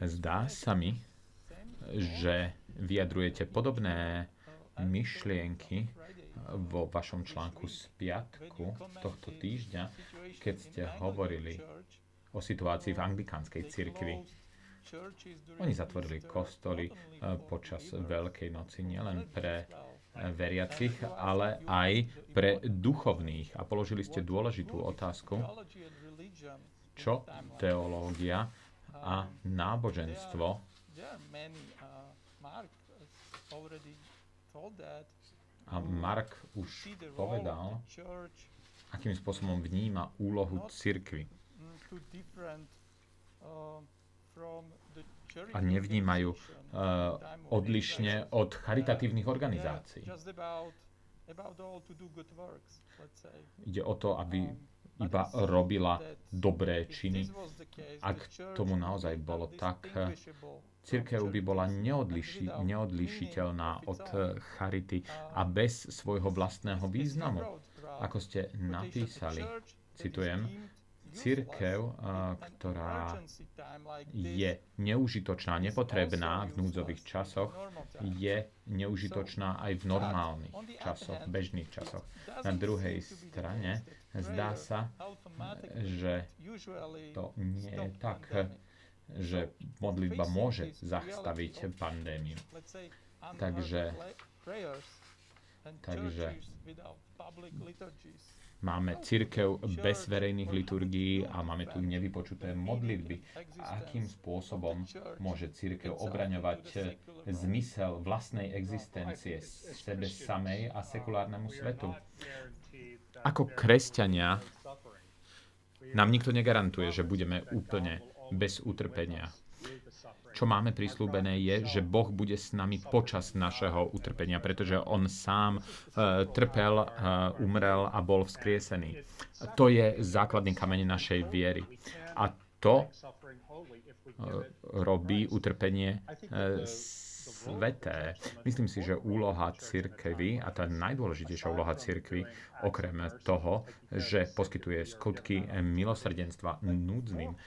Zdá sa mi, že vyjadrujete podobné myšlienky vo vašom článku z piatku tohto týždňa, keď ste hovorili o situácii v anglikánskej cirkvi. Oni zatvorili kostoly eh, počas Veľkej noci nielen pre veriacich, ale aj pre duchovných. A položili ste dôležitú otázku, čo teológia a náboženstvo a Mark už povedal, akým spôsobom vníma úlohu cirkvy. A nevnímajú uh, odlišne od charitatívnych organizácií. Ide o to, aby iba robila dobré činy. Ak tomu naozaj bolo tak, církev by bola neodliši, neodlišiteľná od charity a bez svojho vlastného významu. Ako ste napísali, citujem, církev, ktorá je neužitočná, nepotrebná v núdzových časoch, je neužitočná aj v normálnych časoch, bežných časoch. Na druhej strane zdá sa, že to nie je tak, že modlitba môže zastaviť pandémiu. Takže, takže Máme církev bez verejných liturgií a máme tu nevypočuté modlitby. Akým spôsobom môže církev obraňovať zmysel vlastnej existencie sebe samej a sekulárnemu svetu? Ako kresťania nám nikto negarantuje, že budeme úplne bez utrpenia čo máme prislúbené, je, že Boh bude s nami počas našeho utrpenia, pretože On sám uh, trpel, uh, umrel a bol vzkriesený. To je základný kameň našej viery. A to uh, robí utrpenie uh, sveté. Myslím si, že úloha cirkvy, a tá najdôležitejšia úloha cirkvy, okrem toho, že poskytuje skutky milosrdenstva núdznym,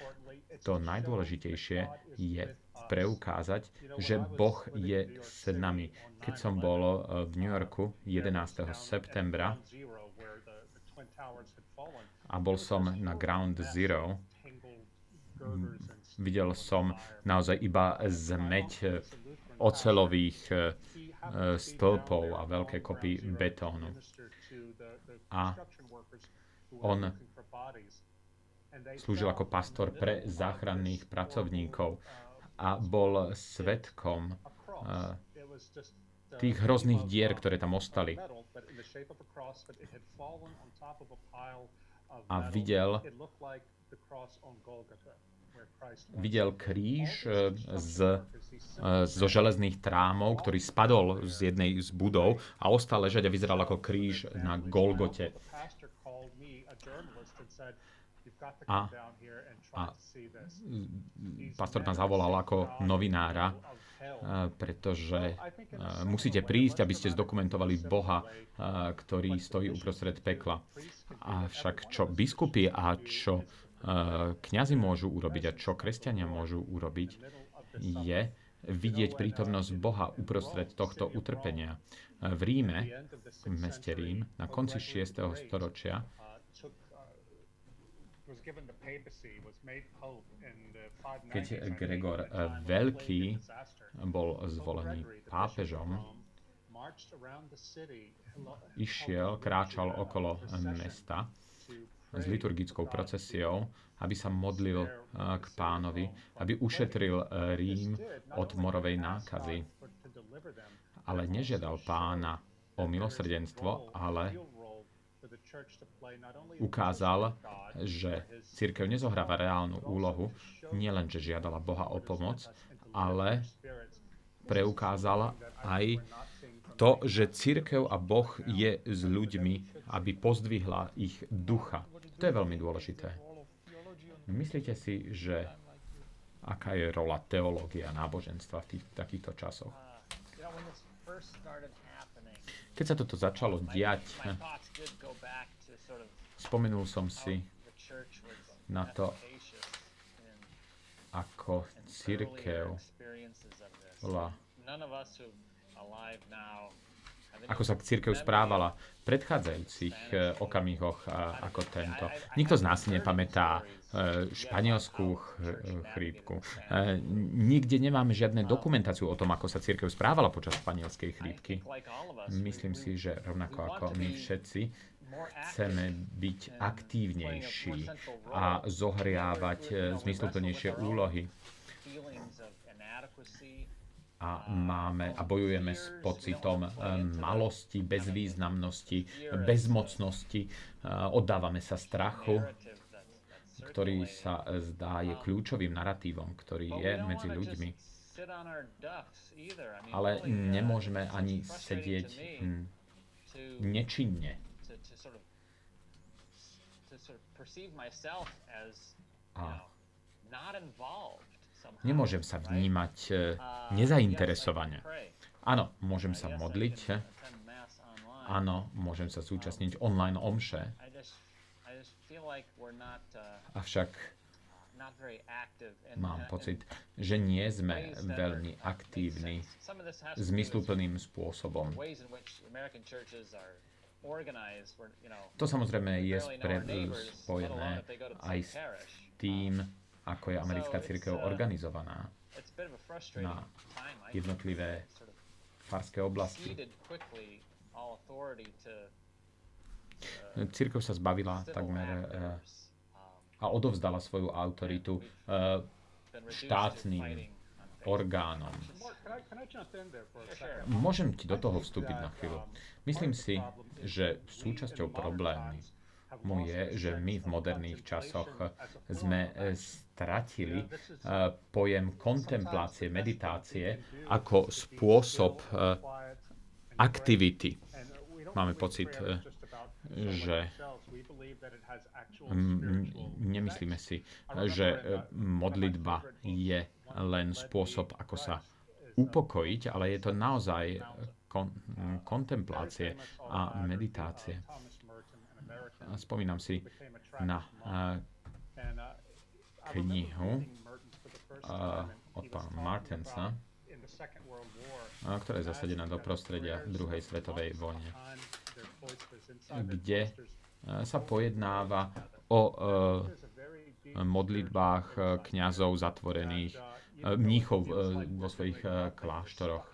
to najdôležitejšie je preukázať, že Boh je s nami. Keď som bol v New Yorku 11. septembra a bol som na Ground Zero, videl som naozaj iba zmeť ocelových e, stĺpov a veľké kopy betónu. A on slúžil ako pastor pre záchranných pracovníkov a bol svetkom e, tých hrozných dier, ktoré tam ostali. A videl, videl kríž e, z, e, zo železných trámov, ktorý spadol z jednej z budov a ostal ležať a vyzeral ako kríž na Golgote. A, a pastor ma zavolal ako novinára, e, pretože musíte prísť, aby ste zdokumentovali Boha, ktorý stojí uprostred pekla. Avšak čo biskupy a čo kňazi môžu urobiť a čo kresťania môžu urobiť, je vidieť prítomnosť Boha uprostred tohto utrpenia. V Ríme, v meste Rím, na konci 6. storočia, keď Gregor Veľký bol zvolený pápežom, išiel, kráčal okolo mesta s liturgickou procesiou, aby sa modlil eh, k pánovi, aby ušetril eh, Rím od morovej nákazy. Ale nežiadal pána o milosrdenstvo, ale ukázal, že církev nezohráva reálnu úlohu, nielen, že žiadala Boha o pomoc, ale preukázala aj to, že církev a Boh je s ľuďmi, aby pozdvihla ich ducha. To je veľmi dôležité. Myslíte si, že aká je rola teológia a náboženstva v tých, takýchto časoch? Keď sa toto začalo diať, spomenul som si na to, ako církev bola ako sa církev správala predchádzajúcich e, okamihoch ako tento. Nikto z nás nepamätá e, španielskú chrípku. E, nikde nemáme žiadne dokumentáciu o tom, ako sa církev správala počas španielskej chrípky. Myslím si, že rovnako ako my všetci chceme byť aktívnejší a zohriávať zmysluplnejšie úlohy a máme a bojujeme s pocitom eh, malosti, bezvýznamnosti, bezmocnosti, eh, oddávame sa strachu, ktorý sa zdá je kľúčovým narratívom, ktorý je medzi ľuďmi. Ale nemôžeme ani sedieť hm, nečinne. A Nemôžem sa vnímať e, nezainteresovane. Áno, môžem sa modliť. Áno, môžem sa zúčastniť online omše. Avšak mám pocit, že nie sme veľmi aktívni zmysluplným spôsobom. To samozrejme je spojené aj s tým, ako je americká církev organizovaná na jednotlivé farské oblasti. Církev sa zbavila takmer eh, a odovzdala svoju autoritu štátnym orgánom. Môžem ti do toho vstúpiť na chvíľu. Myslím si, že súčasťou problémy mu je, že my v moderných časoch sme stratili eh, pojem kontemplácie, meditácie ako spôsob eh, aktivity. Máme pocit, eh, že nemyslíme si, že modlitba je len spôsob, ako sa upokojiť, ale je to naozaj kon, kontemplácie a meditácie. Spomínam si na knihu od pána Martensa, ktorá je zasadená do prostredia druhej svetovej vojne, kde sa pojednáva o modlitbách kňazov zatvorených, mníchov vo svojich kláštoroch.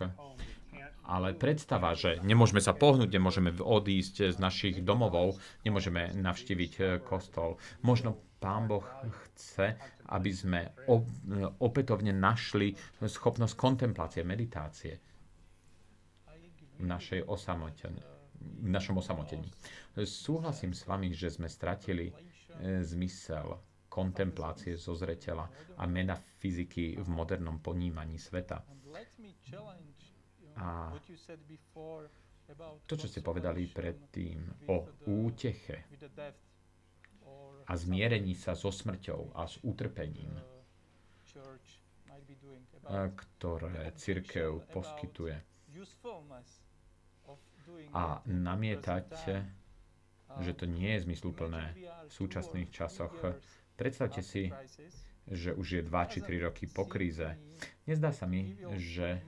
Ale predstava, že nemôžeme sa pohnúť, nemôžeme odísť z našich domovov, nemôžeme navštíviť kostol. Možno Pán Boh chce, aby sme opätovne našli schopnosť kontemplácie, meditácie v, našej v našom osamotení. Súhlasím s vami, že sme stratili e, zmysel kontemplácie zo zreteľa a mena fyziky v modernom ponímaní sveta. A to, čo ste povedali predtým o úteche a zmierení sa so smrťou a s utrpením, ktoré církev poskytuje. A namietať, že to nie je zmysluplné v súčasných časoch. Predstavte si, že už je 2 či 3 roky po kríze. Nezdá sa mi, že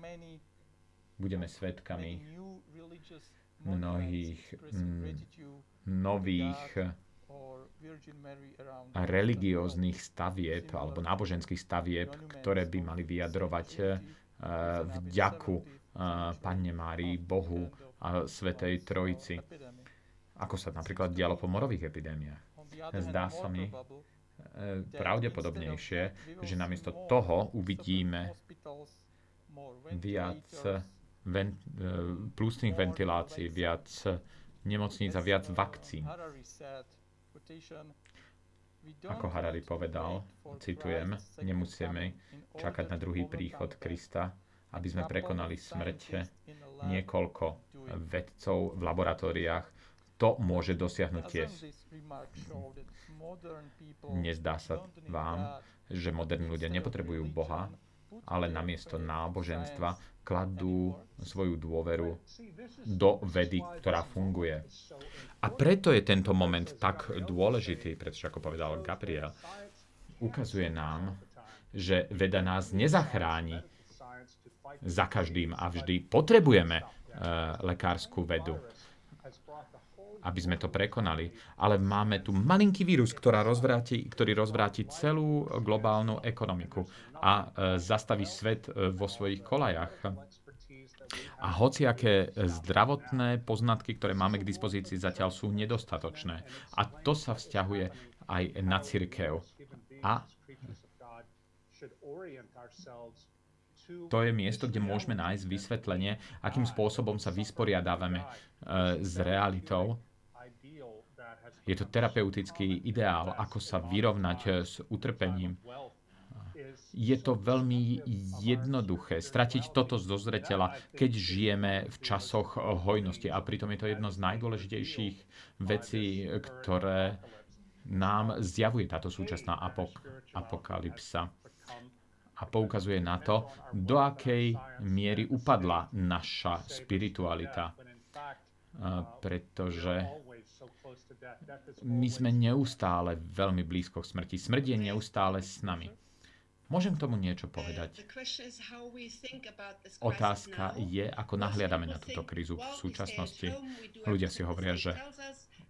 budeme svetkami mnohých nových religióznych stavieb alebo náboženských stavieb, ktoré by mali vyjadrovať eh, vďaku eh, Panne Márii, Bohu a Svetej Trojici. Ako sa napríklad dialo po morových epidémiách. Zdá sa mi eh, pravdepodobnejšie, že namiesto toho uvidíme viac ven, plusných ventilácií, viac nemocníc a viac vakcín. Ako Harari povedal, citujem, nemusíme čakať na druhý príchod Krista, aby sme prekonali smrť niekoľko vedcov v laboratóriách. To môže dosiahnuť tiež. Nezdá sa vám, že moderní ľudia nepotrebujú Boha, ale namiesto náboženstva kladú svoju dôveru do vedy, ktorá funguje. A preto je tento moment tak dôležitý, pretože ako povedal Gabriel, ukazuje nám, že veda nás nezachráni za každým a vždy. Potrebujeme uh, lekárskú vedu aby sme to prekonali. Ale máme tu malinký vírus, ktorá rozvráti, ktorý rozvráti celú globálnu ekonomiku a e, zastaví svet e, vo svojich kolajach. A hociaké zdravotné poznatky, ktoré máme k dispozícii, zatiaľ sú nedostatočné. A to sa vzťahuje aj na církev. A to je miesto, kde môžeme nájsť vysvetlenie, akým spôsobom sa vysporiadávame e, s realitou je to terapeutický ideál, ako sa vyrovnať s utrpením. Je to veľmi jednoduché stratiť toto zo zreteľa, keď žijeme v časoch hojnosti. A pritom je to jedno z najdôležitejších vecí, ktoré nám zjavuje táto súčasná apok- apokalypsa a poukazuje na to, do akej miery upadla naša spiritualita. Pretože my sme neustále veľmi blízko k smrti. Smrť je neustále s nami. Môžem k tomu niečo povedať. Otázka je, ako nahliadame na túto krízu v súčasnosti. Ľudia si hovoria, že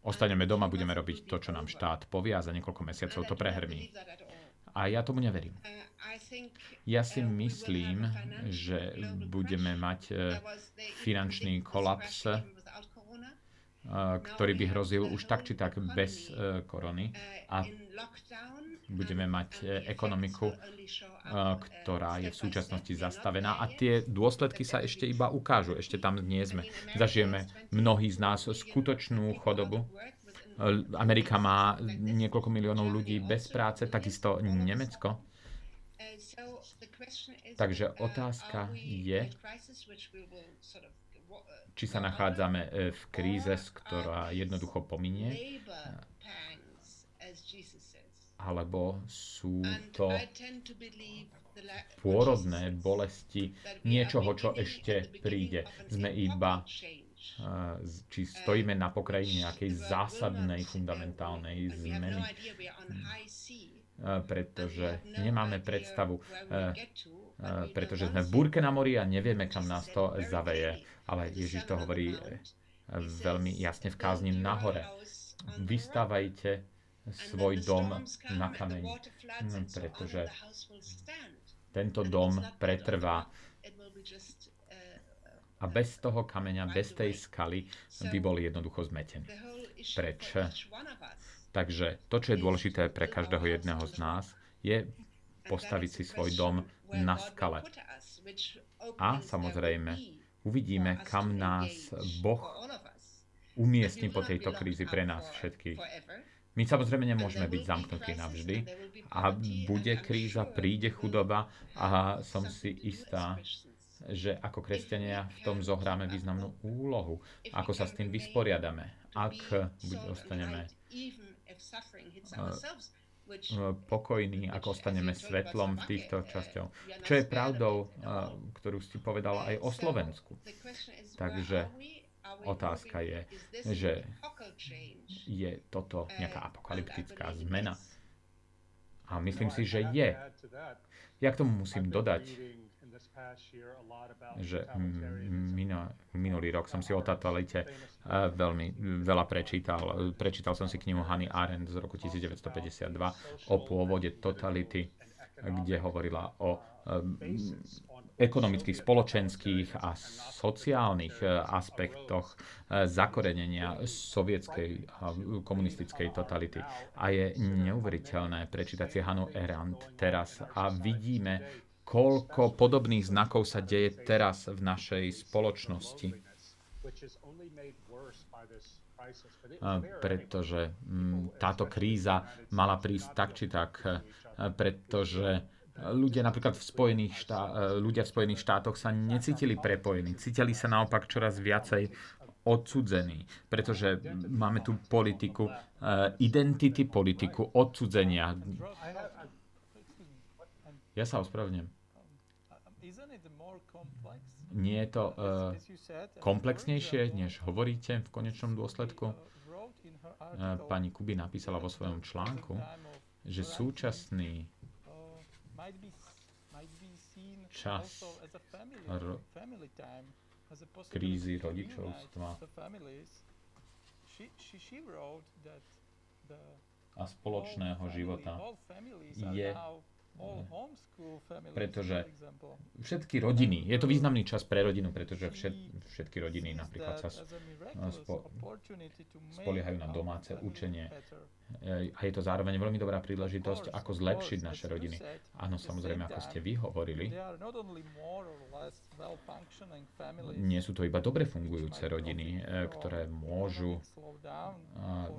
ostaneme doma, budeme robiť to, čo nám štát povie a za niekoľko mesiacov to prehrmí. A ja tomu neverím. Ja si myslím, že budeme mať eh, finančný kolaps ktorý by hrozil už tak či tak bez e, korony. A budeme mať e, ekonomiku, e, ktorá je v súčasnosti zastavená a tie dôsledky sa ešte iba ukážu. Ešte tam nie sme. Zažijeme mnohí z nás skutočnú chodobu. Amerika má niekoľko miliónov ľudí bez práce, takisto Nemecko. Takže otázka je, či sa nachádzame e, v kríze, ktorá jednoducho pominie, alebo sú to pôrodné bolesti niečoho, čo ešte príde. Sme iba či stojíme na pokraji nejakej zásadnej, fundamentálnej zmeny. Pretože nemáme predstavu, pretože sme v búrke na mori a nevieme, kam nás to zaveje. Ale Ježiš to hovorí veľmi jasne v kázni nahore. Vystávajte svoj dom na kameň, hm, pretože tento dom pretrvá a bez toho kameňa, bez tej skaly by bol jednoducho zmetený. Preč? Takže to, čo je dôležité pre každého jedného z nás, je postaviť si svoj dom na skale. A samozrejme, uvidíme, kam nás Boh umiestni po tejto krízi pre nás všetkých. My samozrejme nemôžeme byť zamknutí navždy a bude kríza, príde chudoba a som si istá, že ako kresťania v tom zohráme významnú úlohu. Ako sa s tým vysporiadame. Ak ostaneme pokojní, ako ostaneme svetlom v týchto časťoch. Čo je pravdou, ktorú si povedala aj o Slovensku. Takže otázka je, že je toto nejaká apokalyptická zmena. A myslím si, že je. Ja k tomu musím dodať, že minulý rok som si o totalite eh, veľmi veľa prečítal. Prečítal som si knihu Hany Arendt z roku 1952 o pôvode totality, kde hovorila o eh, ekonomických, spoločenských a sociálnych eh, aspektoch zakorenenia sovietskej a komunistickej totality. A je neuveriteľné prečítať si Hanu Arendt teraz a vidíme, koľko podobných znakov sa deje teraz v našej spoločnosti. Pretože mm, táto kríza mala prísť tak či tak, pretože ľudia napríklad v Spojených, štá- ľudia v Spojených štátoch sa necítili prepojení, cítili sa naopak čoraz viacej odsudzení, pretože máme tu politiku identity, politiku odsudzenia. Ja sa ospravedlňujem. Nie je to uh, komplexnejšie, než hovoríte v konečnom dôsledku? Uh, pani Kuby napísala vo svojom článku, že súčasný čas ro- krízy rodičovstva. a spoločného života je pretože všetky rodiny, je to významný čas pre rodinu, pretože všet, všetky rodiny napríklad sa spo, spoliehajú na domáce učenie. A je to zároveň veľmi dobrá príležitosť, ako zlepšiť naše rodiny. Áno, samozrejme, ako ste vy hovorili, nie sú to iba dobre fungujúce rodiny, e, ktoré môžu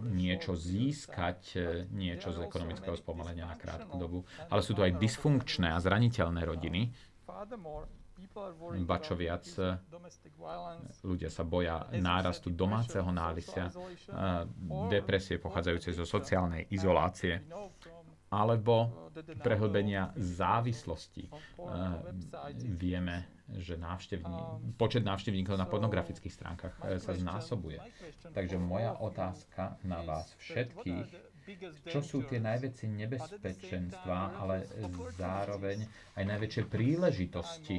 niečo získať, e, niečo z ekonomického spomalenia na krátku dobu, ale sú to aj dysfunkčné a zraniteľné rodiny. Ba čo viac, e, ľudia sa boja nárastu domáceho nálisia, depresie pochádzajúce zo sociálnej izolácie alebo prehlbenia závislosti. Vieme, že návštevní, počet návštevníkov na pornografických stránkach e, sa znásobuje. Takže moja otázka na vás všetkých, čo sú tie najväčšie nebezpečenstva, ale zároveň aj najväčšie príležitosti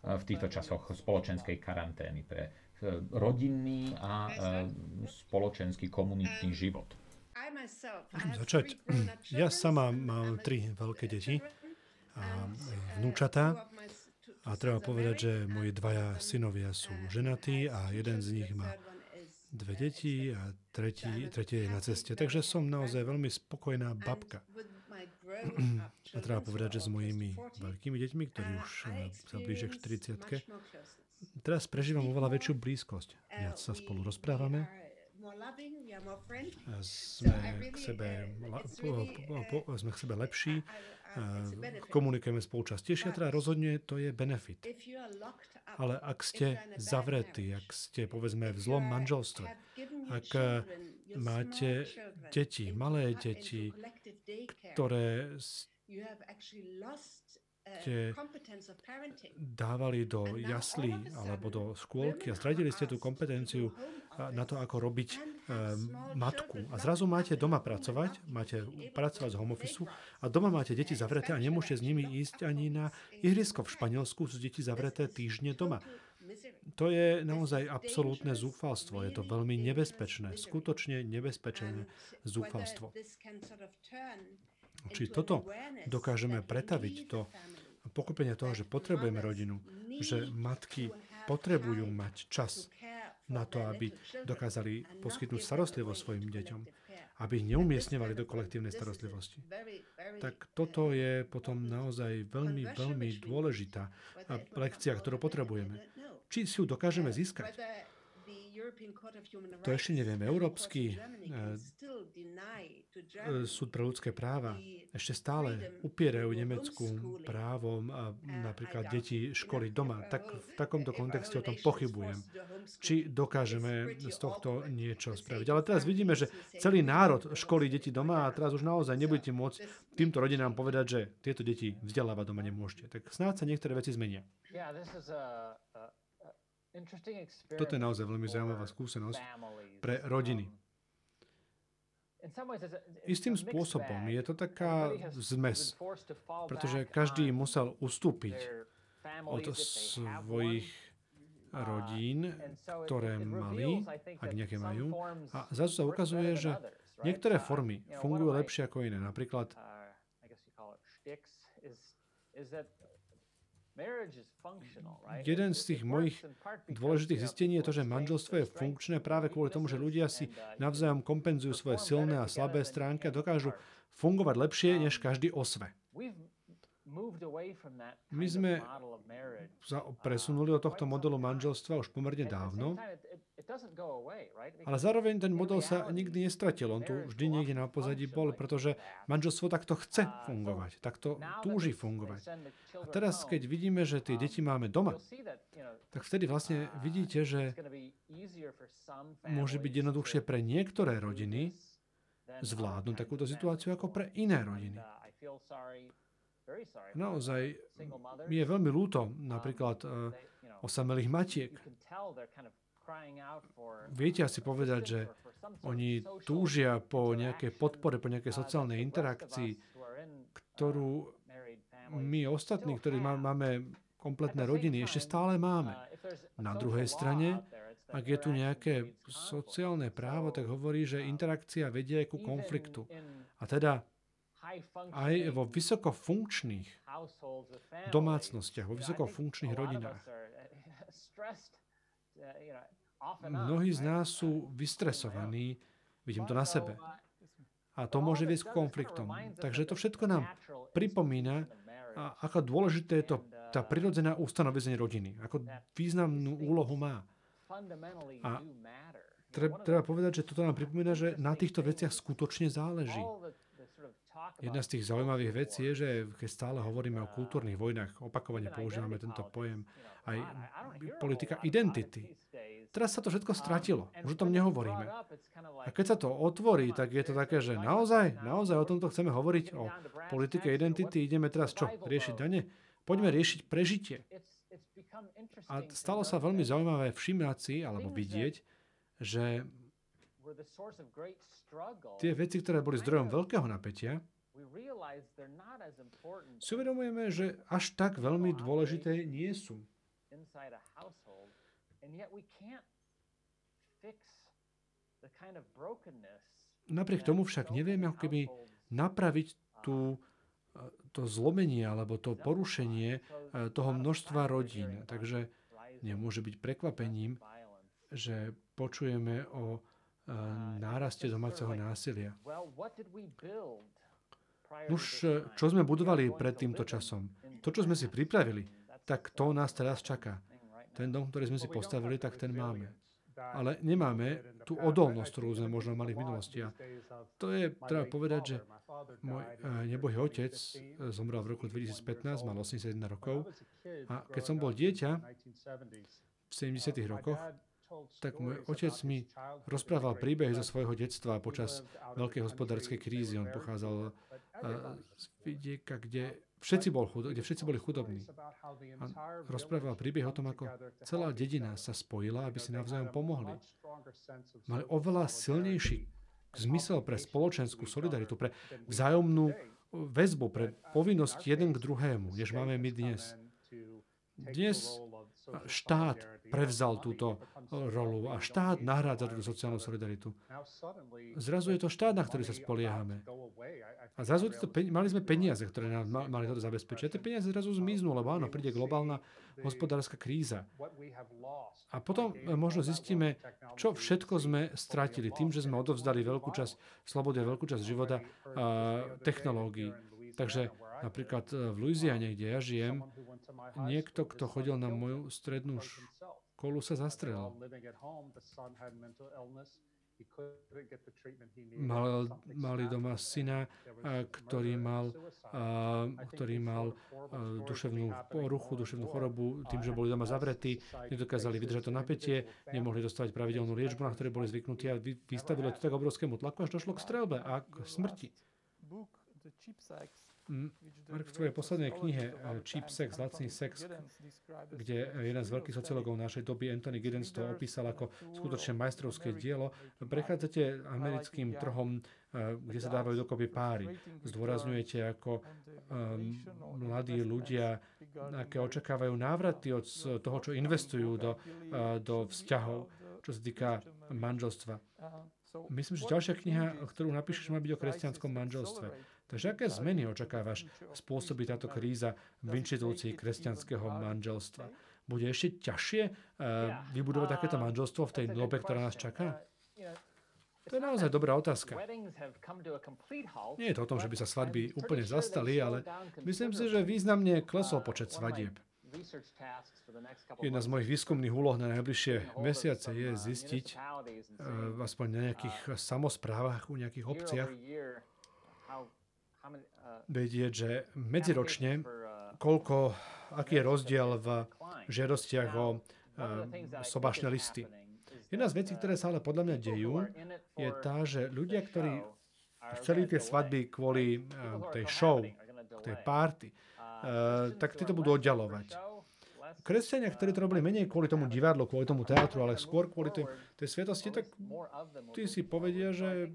v týchto časoch spoločenskej karantény pre e, rodinný a e, spoločenský komunitný život. Začať. Ja sama mám tri veľké deti a vnúčatá. A treba povedať, že moji dvaja synovia sú ženatí a jeden z nich má dve deti a tretí, tretí je na ceste. Takže som naozaj veľmi spokojná babka. A treba povedať, že s mojimi veľkými deťmi, ktorí už eh, sa blížia k 40 teraz prežívam oveľa väčšiu blízkosť. Viac sa spolu rozprávame, sme k sebe, sme k sebe lepší, komunikujeme spolu častejšie, teda rozhodne to je benefit. Ale ak ste zavretí, ak ste povedzme v zlom manželstve, ak máte deti, malé deti, ktoré ste dávali do jaslí alebo do škôlky a stratili ste tú kompetenciu na to, ako robiť um, matku. A zrazu máte doma pracovať, máte pracovať z home office a doma máte deti zavreté a nemôžete s nimi ísť ani na ihrisko. V Španielsku sú deti zavreté týždne doma. To je naozaj absolútne zúfalstvo. Je to veľmi nebezpečné, skutočne nebezpečné zúfalstvo. Či toto dokážeme pretaviť to pochopenie toho, že potrebujeme rodinu, že matky potrebujú mať čas na to, aby dokázali poskytnúť starostlivosť svojim deťom, aby ich neumiestňovali do kolektívnej starostlivosti. Tak toto je potom naozaj veľmi, veľmi dôležitá lekcia, ktorú potrebujeme. Či si ju dokážeme získať? To ešte neviem. Európsky eh, súd pre ľudské práva ešte stále upierajú Nemecku právom a napríklad deti školy doma. Tak v takomto kontexte o tom pochybujem. Či dokážeme z tohto niečo spraviť. Ale teraz vidíme, že celý národ školí deti doma a teraz už naozaj nebudete môcť týmto rodinám povedať, že tieto deti vzdelávať doma nemôžete. Tak snáď sa niektoré veci zmenia. Toto je naozaj veľmi zaujímavá skúsenosť pre rodiny. Istým spôsobom je to taká zmes, pretože každý musel ustúpiť od svojich rodín, ktoré mali, ak nejaké majú. A zase sa ukazuje, že niektoré formy fungujú lepšie ako iné. Napríklad Jeden z tých mojich dôležitých zistení je to, že manželstvo je funkčné práve kvôli tomu, že ľudia si uh, navzájom kompenzujú svoje silné a slabé stránky a dokážu fungovať lepšie než um, každý osve. My sme sa uh, presunuli od tohto modelu manželstva už pomerne dávno, ale zároveň ten model sa nikdy nestratil. On tu vždy niekde na pozadí bol, pretože manželstvo takto chce uh, fungovať, takto túži fungovať. A teraz, keď vidíme, že tie deti máme doma, tak vtedy vlastne uh, vidíte, že môže byť jednoduchšie pre niektoré rodiny zvládnuť takúto situáciu ako pre iné rodiny. Naozaj mi je veľmi ľúto napríklad uh, osamelých matiek. Viete asi povedať, že oni túžia po nejakej podpore, po nejakej sociálnej interakcii, ktorú my ostatní, ktorí máme kompletné rodiny, ešte stále máme. Na druhej strane, ak je tu nejaké sociálne právo, tak hovorí, že interakcia vedie ku konfliktu. A teda aj vo vysokofunkčných domácnostiach, vo vysokofunkčných rodinách. Mnohí z nás sú vystresovaní, vidím to na sebe. A to môže viesť k konfliktom. Takže to všetko nám pripomína, a aká dôležité je to tá prirodzená ustanovizenie rodiny. Ako významnú úlohu má. A treba povedať, že toto nám pripomína, že na týchto veciach skutočne záleží. Jedna z tých zaujímavých vecí je, že keď stále hovoríme o kultúrnych vojnách, opakovane používame tento pojem, aj politika identity. Teraz sa to všetko stratilo, už o tom nehovoríme. A keď sa to otvorí, tak je to také, že naozaj, naozaj o tomto chceme hovoriť, o politike identity, ideme teraz čo, riešiť dane? Poďme riešiť prežitie. A stalo sa veľmi zaujímavé všimnať si, alebo vidieť, že tie veci, ktoré boli zdrojom veľkého napätia, si uvedomujeme, že až tak veľmi dôležité nie sú. Napriek tomu však nevieme ako keby napraviť tú, uh, to zlomenie alebo to porušenie uh, toho množstva rodín. Takže nemôže byť prekvapením, že počujeme o náraste domáceho násilia. Už čo sme budovali pred týmto časom? To, čo sme si pripravili, tak to nás teraz čaká. Ten dom, ktorý sme si postavili, tak ten máme. Ale nemáme tú odolnosť, ktorú sme možno mali v minulosti. A to je, treba povedať, že môj nebohý otec zomrel v roku 2015, mal 81 rokov. A keď som bol dieťa v 70. rokoch, tak môj otec mi rozprával príbehy zo svojho detstva počas veľkej hospodárskej krízy. On pochádzal z vidieka, kde všetci, bol chud- kde všetci boli chudobní. A rozprával príbeh o tom, ako celá dedina sa spojila, aby si navzájom pomohli. Mali oveľa silnejší zmysel pre spoločenskú solidaritu, pre vzájomnú väzbu, pre povinnosť jeden k druhému, než máme my dnes. Dnes štát prevzal túto rolu a štát nahrádza túto sociálnu solidaritu. Zrazu je to štát, na ktorý sa spoliehame. A zrazu to, mali sme peniaze, ktoré nám mali toto zabezpečiť. A tie peniaze zrazu zmiznú, lebo áno, príde globálna hospodárska kríza. A potom možno zistíme, čo všetko sme stratili tým, že sme odovzdali veľkú časť slobody a veľkú časť života a technológií. Takže napríklad v Louisiane, kde ja žijem, niekto, kto chodil na moju strednú školu, sa zastrelil. Mal, mali doma syna, ktorý mal, ktorý mal duševnú poruchu, duševnú chorobu, tým, že boli doma zavretí, nedokázali vydržať to napätie, nemohli dostať pravidelnú liečbu, na ktoré boli zvyknutí a vystavili to tak obrovskému tlaku, až došlo k strelbe a k smrti. Mark v tvojej poslednej knihe eh, Cheap Sex, lacný sex, kde jeden z veľkých sociológov našej doby, Anthony Giddens, to opísal ako skutočne majstrovské dielo, prechádzate americkým trhom, eh, kde sa dávajú dokopy páry. Zdôrazňujete, ako um, mladí ľudia, aké očakávajú návraty od toho, čo investujú do, do vzťahov, čo sa týka manželstva. Myslím, že ďalšia kniha, ktorú napíšeš, má byť o kresťanskom manželstve. Takže aké zmeny očakávaš spôsobí táto kríza v inštitúcii kresťanského manželstva? Bude ešte ťažšie uh, vybudovať takéto manželstvo v tej dobe, ktorá nás čaká? To je naozaj dobrá otázka. Nie je to o tom, že by sa svadby úplne zastali, ale myslím si, že významne klesol počet svadieb. Jedna z mojich výskumných úloh na najbližšie mesiace je zistiť, uh, aspoň na nejakých samozprávach, u nejakých obciach, vedieť, že medziročne, koľko, aký je rozdiel v žiadostiach o uh, sobašné listy. Jedna z vecí, ktoré sa ale podľa mňa dejú, je tá, že ľudia, ktorí chceli tie svadby kvôli uh, tej show, tej party, uh, tak títo budú oddialovať. Kresťania, ktorí to robili menej kvôli tomu divadlu, kvôli tomu teatru, ale skôr kvôli tej, tej svetosti, tak tí si povedia, že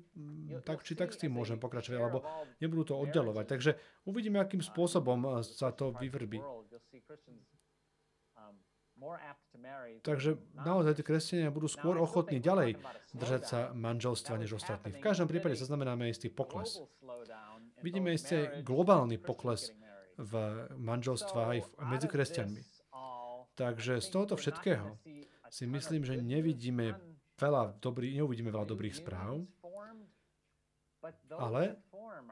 tak či tak s tým môžem pokračovať, alebo nebudú to oddalovať. Takže uvidíme, akým spôsobom sa to vyvrbí. Takže naozaj tí kresťania budú skôr ochotní ďalej držať sa manželstva než ostatní. V každom prípade zaznamenáme istý pokles. Vidíme istý globálny pokles v manželstvách aj medzi kresťanmi. Takže z tohoto všetkého si myslím, že nevidíme veľa dobrý, neuvidíme veľa dobrých správ, ale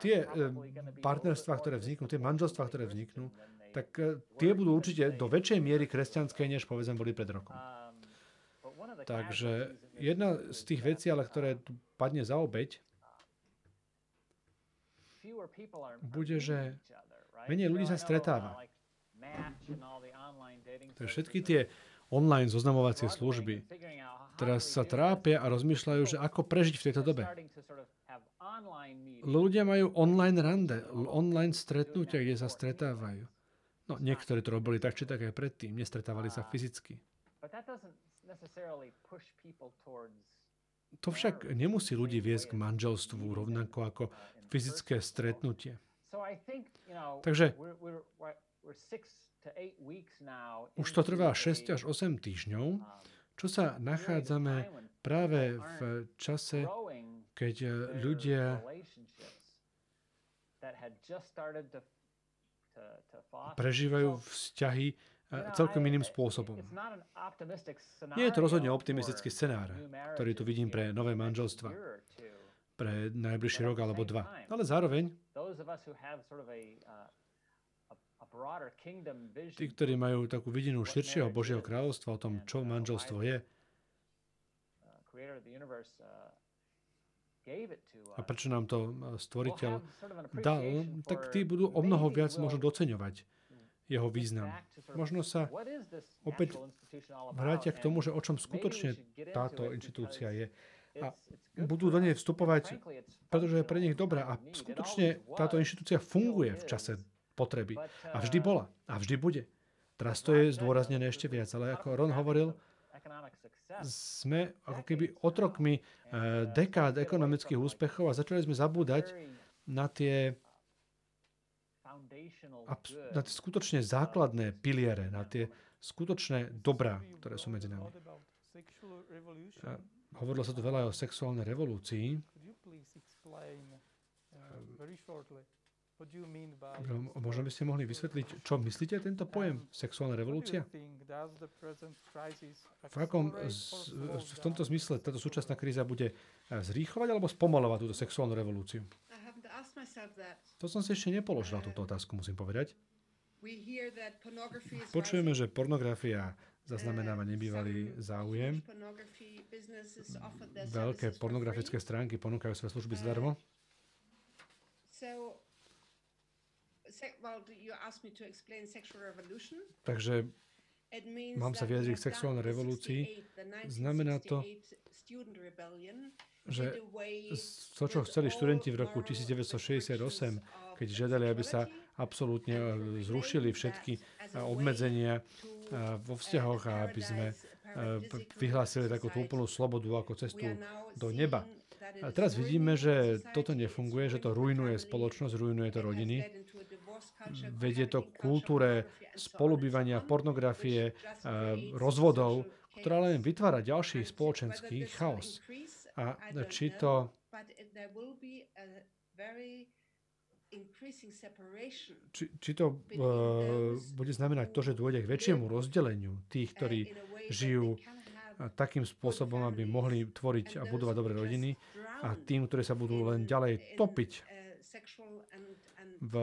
tie partnerstvá, ktoré vzniknú, tie manželstvá, ktoré vzniknú, tak e, tie budú určite do väčšej miery kresťanské, než povedzme boli pred rokom. Takže jedna z tých vecí, ale ktoré tu padne za obeď, bude, že menej ľudí sa stretáva. Takže všetky tie online zoznamovacie služby teraz sa trápia a rozmýšľajú, že ako prežiť v tejto dobe. Ľudia majú online rande, online stretnutia, kde sa stretávajú. No, niektorí to robili tak, či tak aj predtým. Nestretávali sa fyzicky. To však nemusí ľudí viesť k manželstvu rovnako ako fyzické stretnutie. Takže už to trvá 6 až 8 týždňov, um, čo sa nachádzame práve v čase, keď eh, ľudia prežívajú vzťahy celkom iným spôsobom. Nie je to rozhodne optimistický scenár, ktorý tu vidím pre nové manželstva pre najbližší rok alebo dva. Ale zároveň Tí, ktorí majú takú vidinu širšieho Božieho kráľovstva o tom, čo manželstvo je, a prečo nám to stvoriteľ dal, tak tí budú o mnoho viac možno doceňovať jeho význam. Možno sa opäť vrátia k tomu, že o čom skutočne táto inštitúcia je. A budú do nej vstupovať, pretože je pre nich dobrá. A skutočne táto inštitúcia funguje v čase potreby. A vždy bola. A vždy bude. Teraz to je zdôraznené ešte viac. Ale ako Ron hovoril, sme ako keby otrokmi eh, dekád ekonomických úspechov a začali sme zabúdať na tie na tie skutočne základné piliere, na tie skutočné dobrá, ktoré sú medzi nami. A hovorilo sa tu veľa aj o sexuálnej revolúcii. Možno by ste mohli vysvetliť, čo myslíte tento pojem sexuálna revolúcia? V, akom, v tomto zmysle táto súčasná kríza bude zrýchlovať alebo spomalovať túto sexuálnu revolúciu? To som si ešte nepoložila túto otázku, musím povedať. Počujeme, že pornografia zaznamenáva nebývalý záujem. Veľké pornografické stránky ponúkajú svoje služby zdarmo. Takže mám sa vyjadriť k sexuálnej revolúcii. Znamená to, že to, čo chceli študenti v roku 1968, keď žiadali, aby sa absolútne zrušili všetky obmedzenia vo vzťahoch a aby sme vyhlásili takúto úplnú slobodu ako cestu do neba. A teraz vidíme, že toto nefunguje, že to rujnuje spoločnosť, rujnuje to rodiny vedie to k kultúre spolubývania, pornografie, eh, rozvodov, ktorá len vytvára ďalší spoločenský chaos. A či to či, či to uh, bude znamenať to, že dôjde k väčšiemu rozdeleniu tých, ktorí žijú takým spôsobom, aby mohli tvoriť a budovať dobré rodiny a tým, ktorí sa budú len ďalej topiť v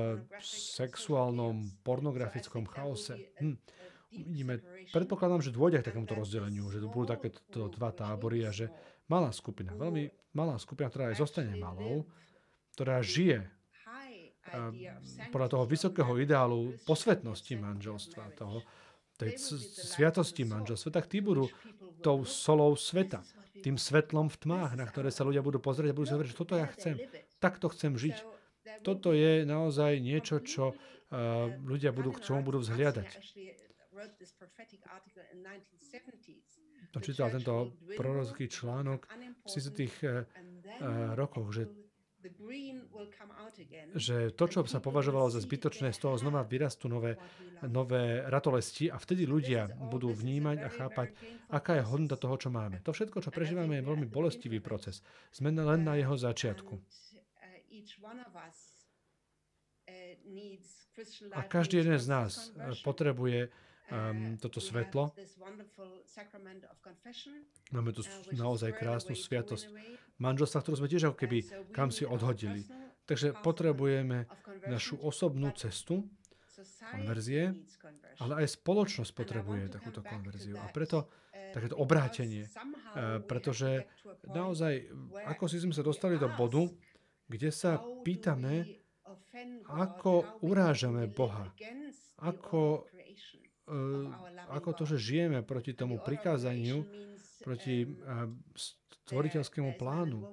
sexuálnom pornografickom chaose. Hm. Vidíme, predpokladám, že dôjde k takémuto rozdeleniu, že budú takéto dva tábory a že malá skupina, veľmi malá skupina, ktorá aj zostane malou, ktorá žije podľa toho vysokého ideálu posvetnosti manželstva, toho, tej sviatosti manželstva, tak tí budú tou solou sveta, tým svetlom v tmách, na ktoré sa ľudia budú pozrieť a budú sa hovoriť, že toto ja chcem, takto chcem žiť toto je naozaj niečo, čo uh, ľudia budú, čomu budú vzhliadať. Čítal tento prorocký článok v 60. Uh, rokoch, že že to, čo sa považovalo za zbytočné, z toho znova vyrastú nové, nové ratolesti a vtedy ľudia budú vnímať a chápať, aká je hodnota toho, čo máme. To všetko, čo prežívame, je veľmi bolestivý proces. Sme len na jeho začiatku. Uh, a každý jeden z nás uh, potrebuje um, toto svetlo. Máme tu naozaj krásnu sviatosť manželstva, ktorú sme tiež ako keby kam si odhodili. Takže potrebujeme našu osobnú cestu, konverzie, ale aj spoločnosť potrebuje takúto konverziu. A preto uh, takéto obrátenie, pretože naozaj, ako si sme sa dostali do bodu, kde sa pýtame, ako urážame Boha, ako, uh, ako to, že žijeme proti tomu prikázaniu, proti uh, stvoriteľskému plánu.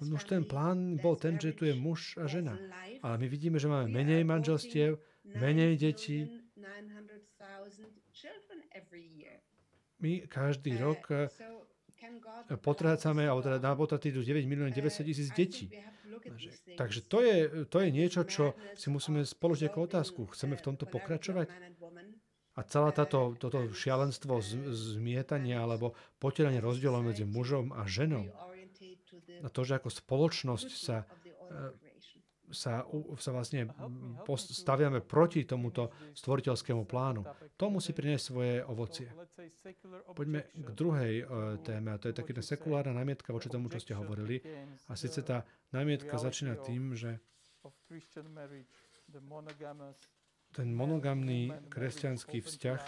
Už ten plán bol ten, že tu je muž a žena. Ale my vidíme, že máme menej manželstiev, menej detí. My každý rok potrácame, alebo teda na potraty idú 9 miliónov 900 tisíc detí. Takže to je, to je niečo, čo si musíme spoložiť ako otázku. Chceme v tomto pokračovať? A celá táto, toto šialenstvo zmietania alebo potieranie rozdielov medzi mužom a ženou a to, že ako spoločnosť sa sa, sa vlastne staviame proti tomuto stvoriteľskému plánu. To musí priniesť svoje ovocie. Poďme k druhej uh, téme, a to je taký sekulárna námietka voči tomu, čo ste hovorili. A síce tá námietka začína tým, že ten monogamný kresťanský vzťah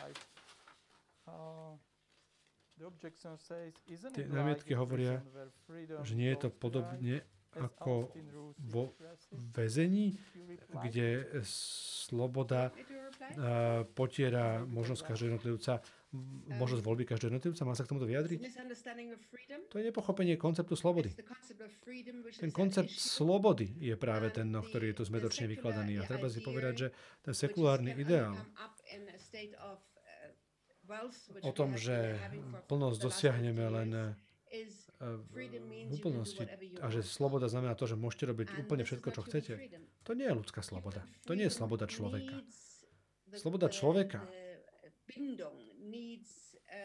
Tie námietky hovoria, že nie je to podobne ako vo väzení, kde sloboda uh, potiera možnosť každého jednotlivca, možnosť voľby každého jednotlivca. Má sa k tomuto vyjadriť? To je nepochopenie konceptu slobody. Ten koncept slobody je práve ten, no, ktorý je tu zmetočne vykladaný. A treba si povedať, že ten sekulárny ideál o tom, že plnosť dosiahneme len v úplnosti a že sloboda znamená to, že môžete robiť úplne všetko, čo chcete, to nie je ľudská sloboda. To nie je sloboda človeka. Sloboda človeka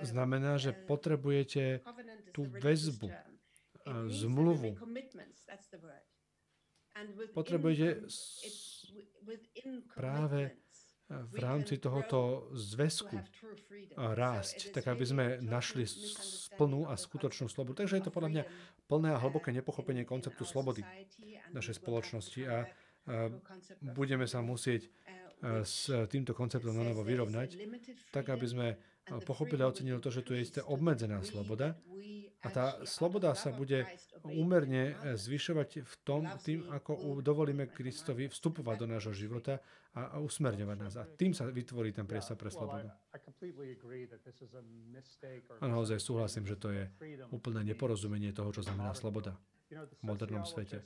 znamená, že potrebujete tú väzbu, zmluvu. Potrebujete práve v rámci tohoto zväzku rásť, tak aby sme našli plnú a skutočnú slobodu. Takže je to podľa mňa plné a hlboké nepochopenie konceptu slobody našej spoločnosti a budeme sa musieť s týmto konceptom na novo vyrovnať, tak aby sme pochopili a ocenili to, že tu je isté obmedzená sloboda a tá sloboda sa bude úmerne zvyšovať v tom, tým, ako dovolíme Kristovi vstupovať do nášho života a, usmerňovať nás. A tým sa vytvorí ten priestor pre slobodu. A naozaj súhlasím, že to je úplné neporozumenie toho, čo znamená sloboda v modernom svete.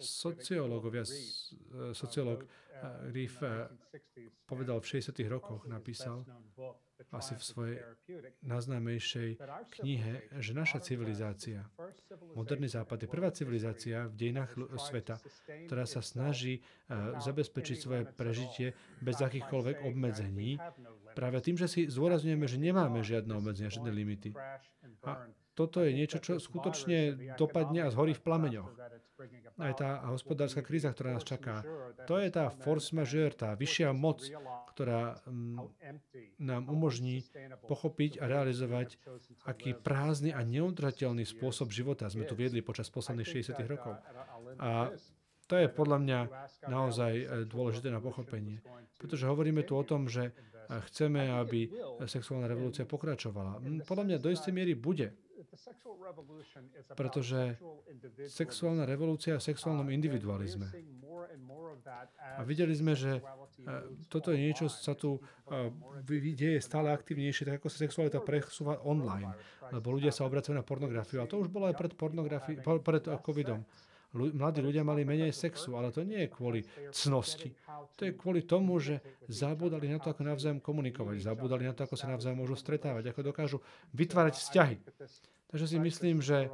Sociológovia, sociológ Riff povedal v 60. rokoch, napísal asi v svojej najznámejšej knihe, že naša civilizácia, moderný západ, je prvá civilizácia v dejinách sveta, ktorá sa snaží zabezpečiť svoje prežitie bez akýchkoľvek obmedzení, práve tým, že si zdôrazňujeme, že nemáme žiadne obmedzenia, žiadne limity. A toto je niečo, čo skutočne dopadne a zhorí v plameňoch. Aj tá hospodárska kríza, ktorá nás čaká, to je tá force majeure, tá vyššia moc, ktorá mm, nám umožní pochopiť a realizovať, aký prázdny a neudržateľný spôsob života sme tu viedli počas posledných 60 rokov. A to je podľa mňa naozaj e, dôležité na pochopenie. Pretože hovoríme tu o tom, že e, chceme, aby sexuálna revolúcia pokračovala. Podľa mňa do istej miery bude pretože sexuálna revolúcia je o sexuálnom individualizme. A videli sme, že toto je niečo, čo sa tu deje stále aktivnejšie, tak ako sa sexualita presúva online, lebo ľudia sa obracajú na pornografiu. A to už bolo aj pred, pred covidom. mladí ľudia mali menej sexu, ale to nie je kvôli cnosti. To je kvôli tomu, že zabudali na to, ako navzájom komunikovať, zabudali na to, ako sa navzájom môžu stretávať, ako dokážu vytvárať vzťahy. Takže si myslím, že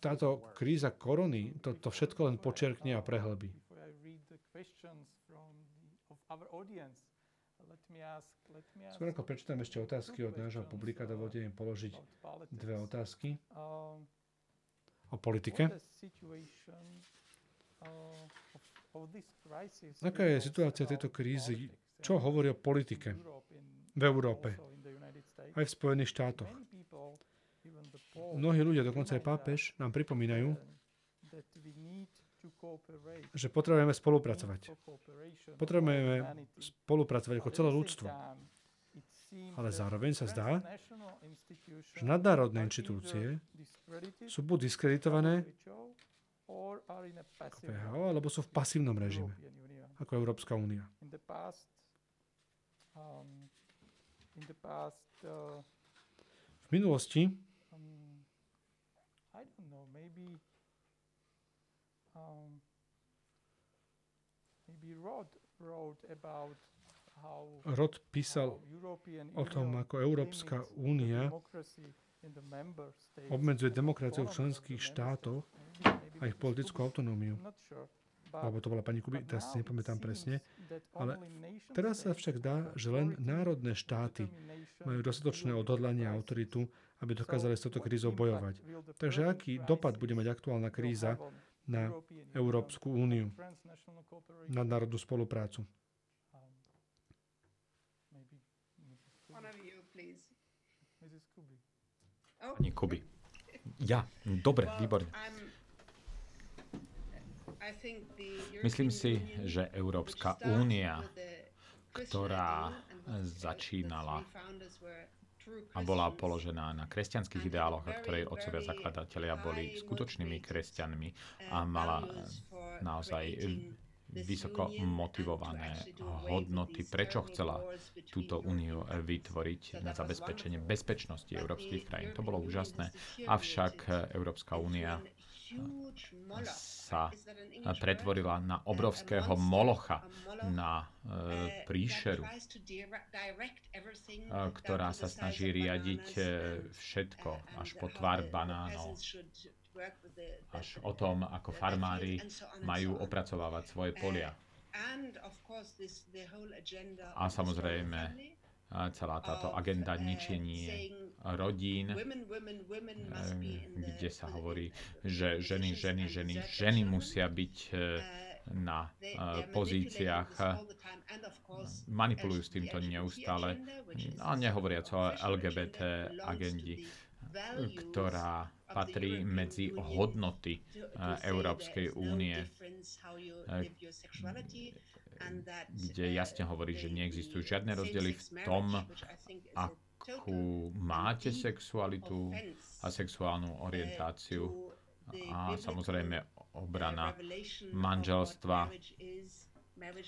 táto kríza korony to, to všetko len počerkne a prehlbí. Skôr ako prečítam ešte otázky od nášho publika, dovolte im položiť dve otázky o politike. Aká je situácia tejto krízy? Čo hovorí o politike v Európe? Aj v Spojených štátoch. Mnohí ľudia, dokonca aj pápež, nám pripomínajú, že potrebujeme spolupracovať. Potrebujeme spolupracovať ako celé ľudstvo. Ale zároveň sa zdá, že nadnárodné inštitúcie sú buď diskreditované ako PHO, alebo sú v pasívnom režime, ako Európska únia. V minulosti? Wrote about Rod písal o tom, ako Európska únia obmedzuje demokraciu v členských štátoch a ich politickú autonómiu. Alebo to bola pani Kuby, teraz si nepamätám presne. Ale teraz sa však dá, že len národné štáty majú dostatočné odhodlanie a autoritu, aby dokázali s touto krízou bojovať. Takže aký dopad bude mať aktuálna kríza na Európsku úniu, nadnárodnú spoluprácu? Pani Kuby. Ja, dobre, výborne. Myslím si, že Európska únia, ktorá začínala a bola položená na kresťanských ideáloch, a ktorej otcovia zakladatelia boli skutočnými kresťanmi a mala naozaj vysoko motivované hodnoty, prečo chcela túto úniu vytvoriť na zabezpečenie bezpečnosti európskych krajín. To bolo úžasné, avšak Európska únia sa pretvorila na obrovského molocha, na e, príšeru, ktorá sa snaží riadiť e, všetko, až po tvár banánov až o tom, ako farmári majú opracovávať svoje polia. A samozrejme, celá táto agenda ničenie rodín, kde sa hovorí, že ženy, ženy, ženy, ženy musia byť e, na e, pozíciách, manipulujú s týmto neustále a nehovoriac o LGBT agendi, ktorá patrí medzi hodnoty eh, Európskej únie, eh, kde jasne hovorí, že neexistujú žiadne rozdiely v tom, akú máte sexualitu a sexuálnu orientáciu. a samozrejme obrana manželstva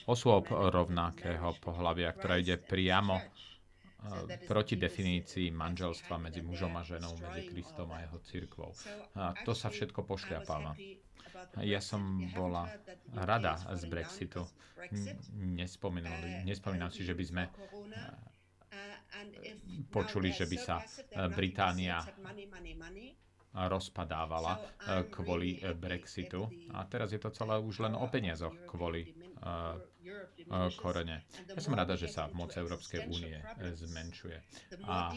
osôb rovnakého pohľavia, ktorá ide priamo proti definícii manželstva medzi mužom a ženou, medzi Kristom a jeho církvou. A to sa všetko pošľapáva. Ja som bola rada z Brexitu. Nespomínam si, že by sme počuli, že by sa Británia rozpadávala kvôli Brexitu. A teraz je to celé už len o peniazoch kvôli korene. Ja som rada, že sa moc Európskej únie zmenšuje. A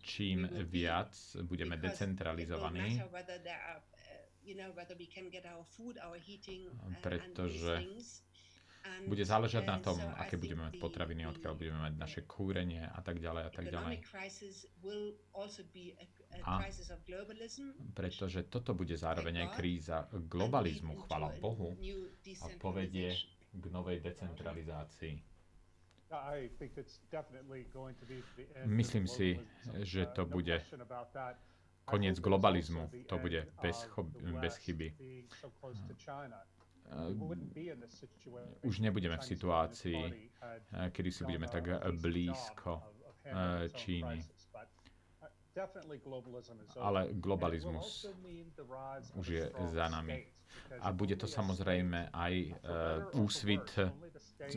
čím viac budeme decentralizovaní, pretože bude záležať na tom, aké budeme mať potraviny, odkiaľ budeme mať naše kúrenie a tak ďalej a tak ďalej. A pretože toto bude zároveň aj kríza globalizmu, chvala Bohu, a povedie k novej decentralizácii. Myslím si, že to bude koniec globalizmu. To bude bez, bez chyby už nebudeme v situácii, kedy si budeme tak blízko Číny. Ale globalizmus už je za nami. A bude to samozrejme aj úsvit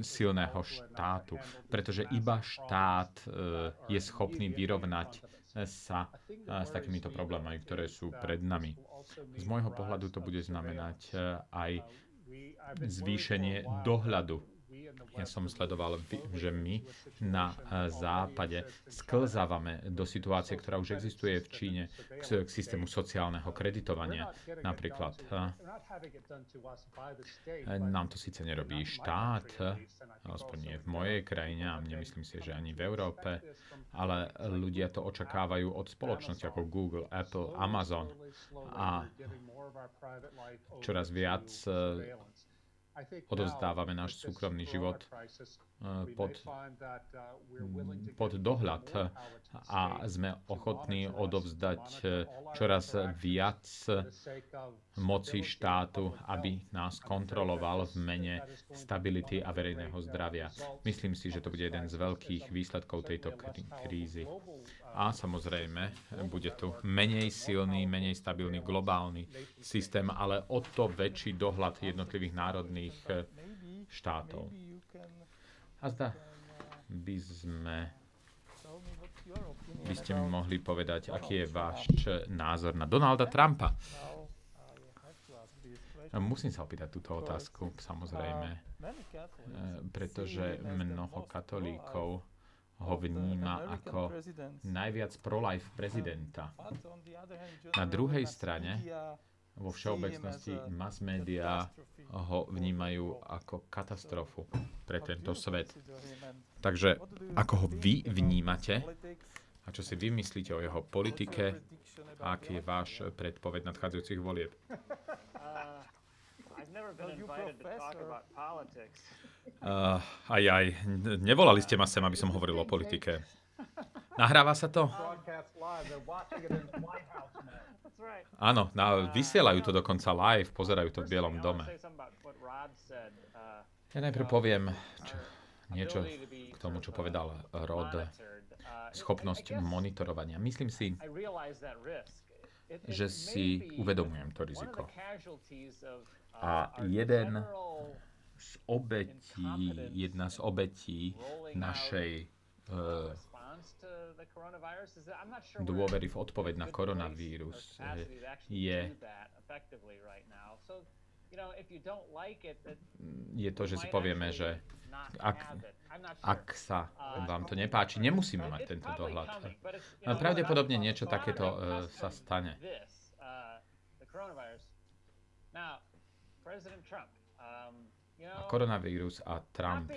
silného štátu, pretože iba štát je schopný vyrovnať sa s takýmito problémami, ktoré sú pred nami. Z môjho pohľadu to bude znamenať aj zvýšenie dohľadu. Ja som sledoval, že my na eh, západe sklzávame do situácie, ktorá už existuje v Číne, k, k systému sociálneho kreditovania. Napríklad eh, nám to síce nerobí štát, aspoň nie v mojej krajine a nemyslím si, že ani v Európe, ale ľudia to očakávajú od spoločnosti ako Google, Apple, Amazon a čoraz viac eh, odovzdávame náš súkromný život eh, pod, pod dohľad a sme ochotní odovzdať eh, čoraz viac moci štátu, aby nás kontroloval v mene stability a verejného zdravia. Myslím si, že to bude jeden z veľkých výsledkov tejto krízy. A samozrejme, bude tu menej silný, menej stabilný globálny systém, ale o to väčší dohľad jednotlivých národných eh, štátov. A zda by sme by ste mi mohli povedať, aký je váš názor na Donalda Trumpa. Musím sa opýtať túto otázku, samozrejme, eh, pretože mnoho katolíkov ho vníma ako najviac pro-life prezidenta. Na druhej strane, vo všeobecnosti mass media ho vnímajú ako katastrofu pre tento svet. Takže ako ho vy vnímate? a čo si vy myslíte o jeho politike a aký je váš predpoveď nadchádzajúcich volieb? Uh, aj, aj. Nevolali ste ma sem, aby som hovoril o politike. Nahráva sa to? Áno, na, vysielajú to dokonca live, pozerajú to v Bielom dome. Ja najprv poviem čo, niečo k tomu, čo povedal Rod. Schopnosť monitorovania. Myslím si, že si uvedomujem to riziko. A jeden z obetí, jedna z obetí našej uh, dôvery v odpoveď na koronavírus je je to, že si povieme, že ak, ak sa vám to nepáči, nemusíme mať tento dohľad. Pravdepodobne niečo takéto uh, sa stane. A koronavírus a Trump.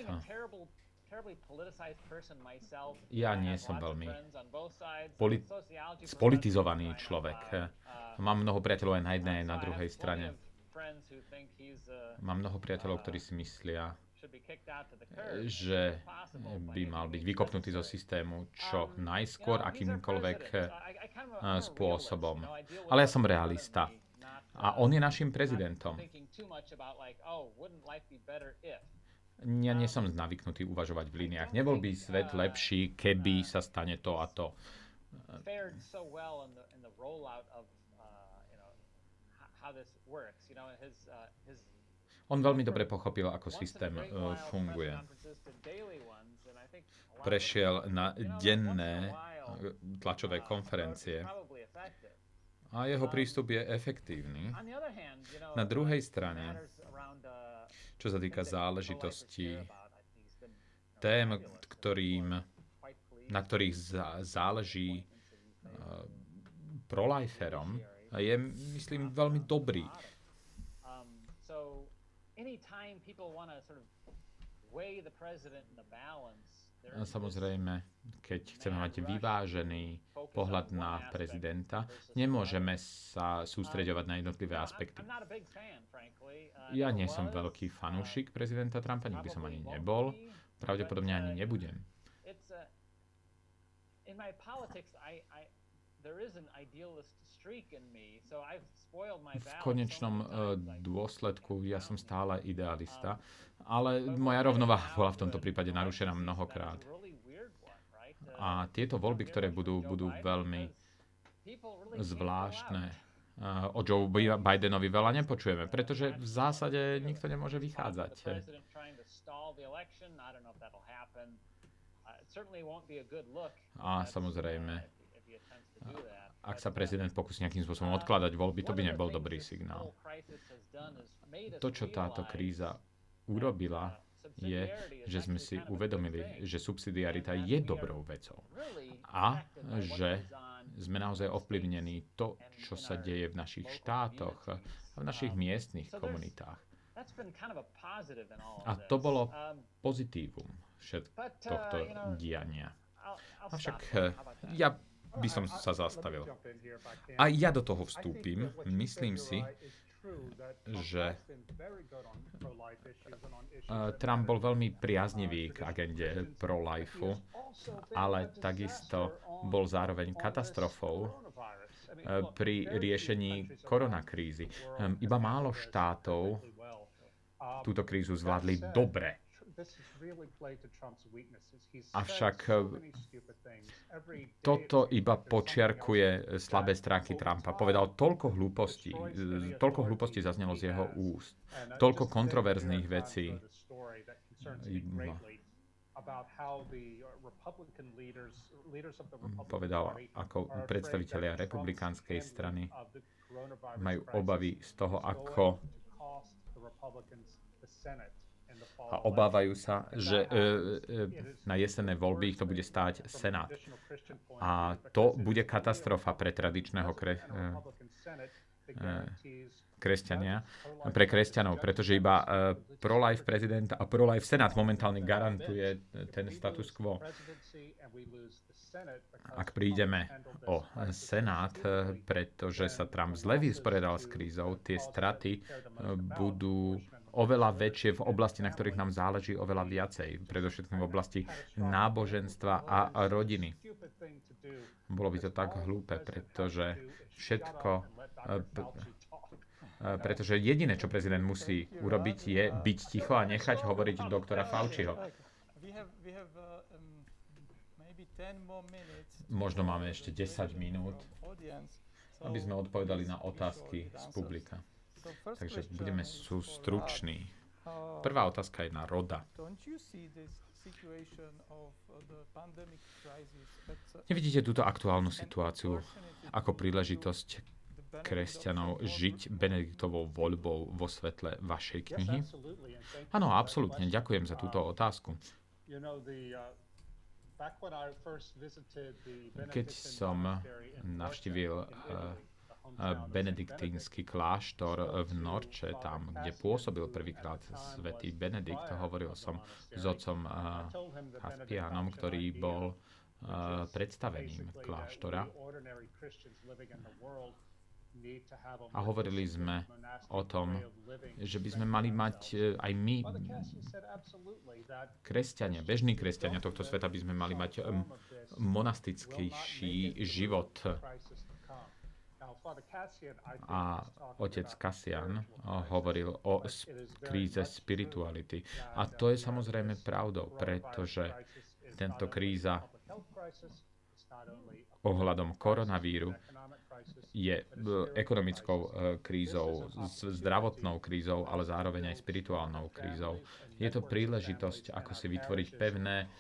Ja nie som veľmi poli- spolitizovaný človek. Mám mnoho priateľov aj na jednej, aj na druhej strane. Mám mnoho priateľov, ktorí si myslia, že by mal byť vykopnutý zo systému čo najskôr, akýmkoľvek spôsobom. Ale ja som realista. A on je našim prezidentom ja nie som navyknutý uvažovať v líniách. Nebol by svet lepší, keby sa stane to a to. On veľmi dobre pochopil, ako systém uh, funguje. Prešiel na denné tlačové konferencie a jeho prístup je efektívny. Na druhej strane čo sa týka záležitostí, tém, ktorým, na ktorých záleží uh, proliferom, je, myslím, veľmi dobrý. Samozrejme, keď chceme mať vyvážený pohľad na prezidenta, nemôžeme sa sústreďovať na jednotlivé aspekty. Ja nie som veľký fanúšik prezidenta Trumpa, nikdy som ani nebol. Pravdepodobne ani nebudem. V konečnom uh, dôsledku ja som stále idealista, ale moja rovnováha bola v tomto prípade narušená mnohokrát. A tieto voľby, ktoré budú, budú veľmi zvláštne. o Joe Bidenovi veľa nepočujeme, pretože v zásade nikto nemôže vychádzať. A samozrejme, ak sa prezident pokusí nejakým spôsobom odkladať voľby, to by nebol dobrý signál. To, čo táto kríza urobila, je, že sme si uvedomili, že subsidiarita je dobrou vecou a že sme naozaj ovplyvnení to, čo sa deje v našich štátoch a v našich miestnych komunitách. A to bolo pozitívum tohto diania. Avšak eh, ja by som sa zastavil. A ja do toho vstúpim. Myslím si, že Trump bol veľmi priaznivý k agende pro-life, ale takisto bol zároveň katastrofou eh, pri riešení koronakrízy. Ehm, iba málo štátov túto krízu zvládli dobre. Avšak eh, toto iba počiarkuje slabé stránky Trumpa. Povedal toľko hlúpostí, toľko hlúpostí zaznelo z jeho úst, toľko kontroverzných vecí. Povedal, ako predstavitelia republikánskej strany majú obavy z toho, ako a obávajú sa, že e, e, na jesenné voľby ich to bude stáť Senát. A to bude katastrofa pre tradičného kre, e, kresťania, pre kresťanov, pretože iba pro-life prezident a pro-life senát momentálne garantuje ten status quo. Ak prídeme o senát, pretože sa Trump zle vysporiadal s krízou, tie straty budú oveľa väčšie v oblasti, na ktorých nám záleží oveľa viacej, predovšetkým v oblasti náboženstva a rodiny. Bolo by to tak hlúpe, pretože všetko pretože jediné, čo prezident musí urobiť, je byť ticho a nechať hovoriť doktora Fauciho. Možno máme ešte 10 minút, aby sme odpovedali na otázky z publika. Takže budeme sú struční. Prvá otázka je na Roda. Nevidíte túto aktuálnu situáciu ako príležitosť kresťanov žiť Benediktovou voľbou vo svetle vašej knihy? Áno, absolútne. Ďakujem za túto otázku. Keď som navštívil eh, benediktínsky kláštor v Norče, tam, kde pôsobil prvýkrát svätý Benedikt, hovoril som s otcom Haspianom, eh, ktorý bol predstavením kláštora a hovorili sme o tom, že by sme mali mať e, aj my, kresťania, bežní kresťania tohto sveta, by sme mali mať monastickejší život. A otec Kasian hovoril o kríze spirituality. A to je samozrejme pravdou, pretože tento kríza ohľadom koronavíru je e, ekonomickou e, krízou, zdravotnou krízou, ale zároveň aj spirituálnou krízou. Je to príležitosť, ako si vytvoriť pevné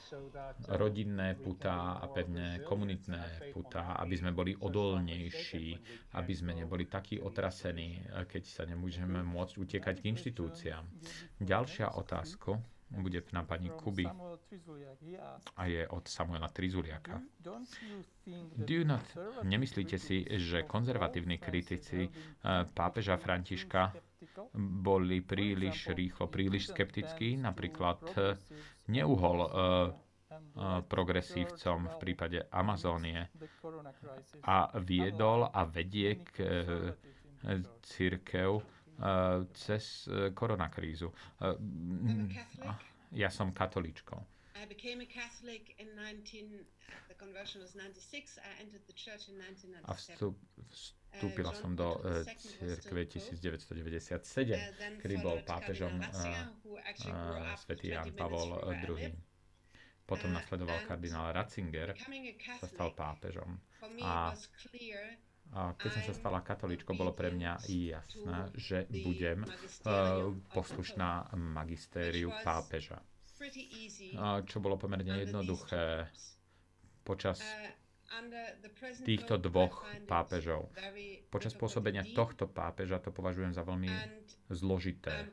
rodinné putá a pevné komunitné putá, aby sme boli odolnejší, aby sme neboli takí otrasení, keď sa nemôžeme môcť utiekať k inštitúciám. Ďalšia otázka bude na pani Kuby a je od Samuela Trizuliaka. Do you not, nemyslíte si, že konzervatívni kritici eh, pápeža Františka boli príliš rýchlo, príliš skeptickí? Napríklad eh, neuhol eh, progresívcom v prípade Amazónie a viedol a vedie k církev cez koronakrízu. Ja som katolíčkou. A vstup, vstúpila som do uh, cirkve 1997, kedy bol pápežom uh, uh, svätý Jan Pavol II. Potom nasledoval kardinál Ratzinger, sa stal pápežom. A a keď som sa stala katolíčkou, bolo pre mňa jasné, že budem uh, poslušná magistériu pápeža. Čo bolo pomerne jednoduché počas týchto dvoch pápežov. Počas pôsobenia tohto pápeža to považujem za veľmi zložité.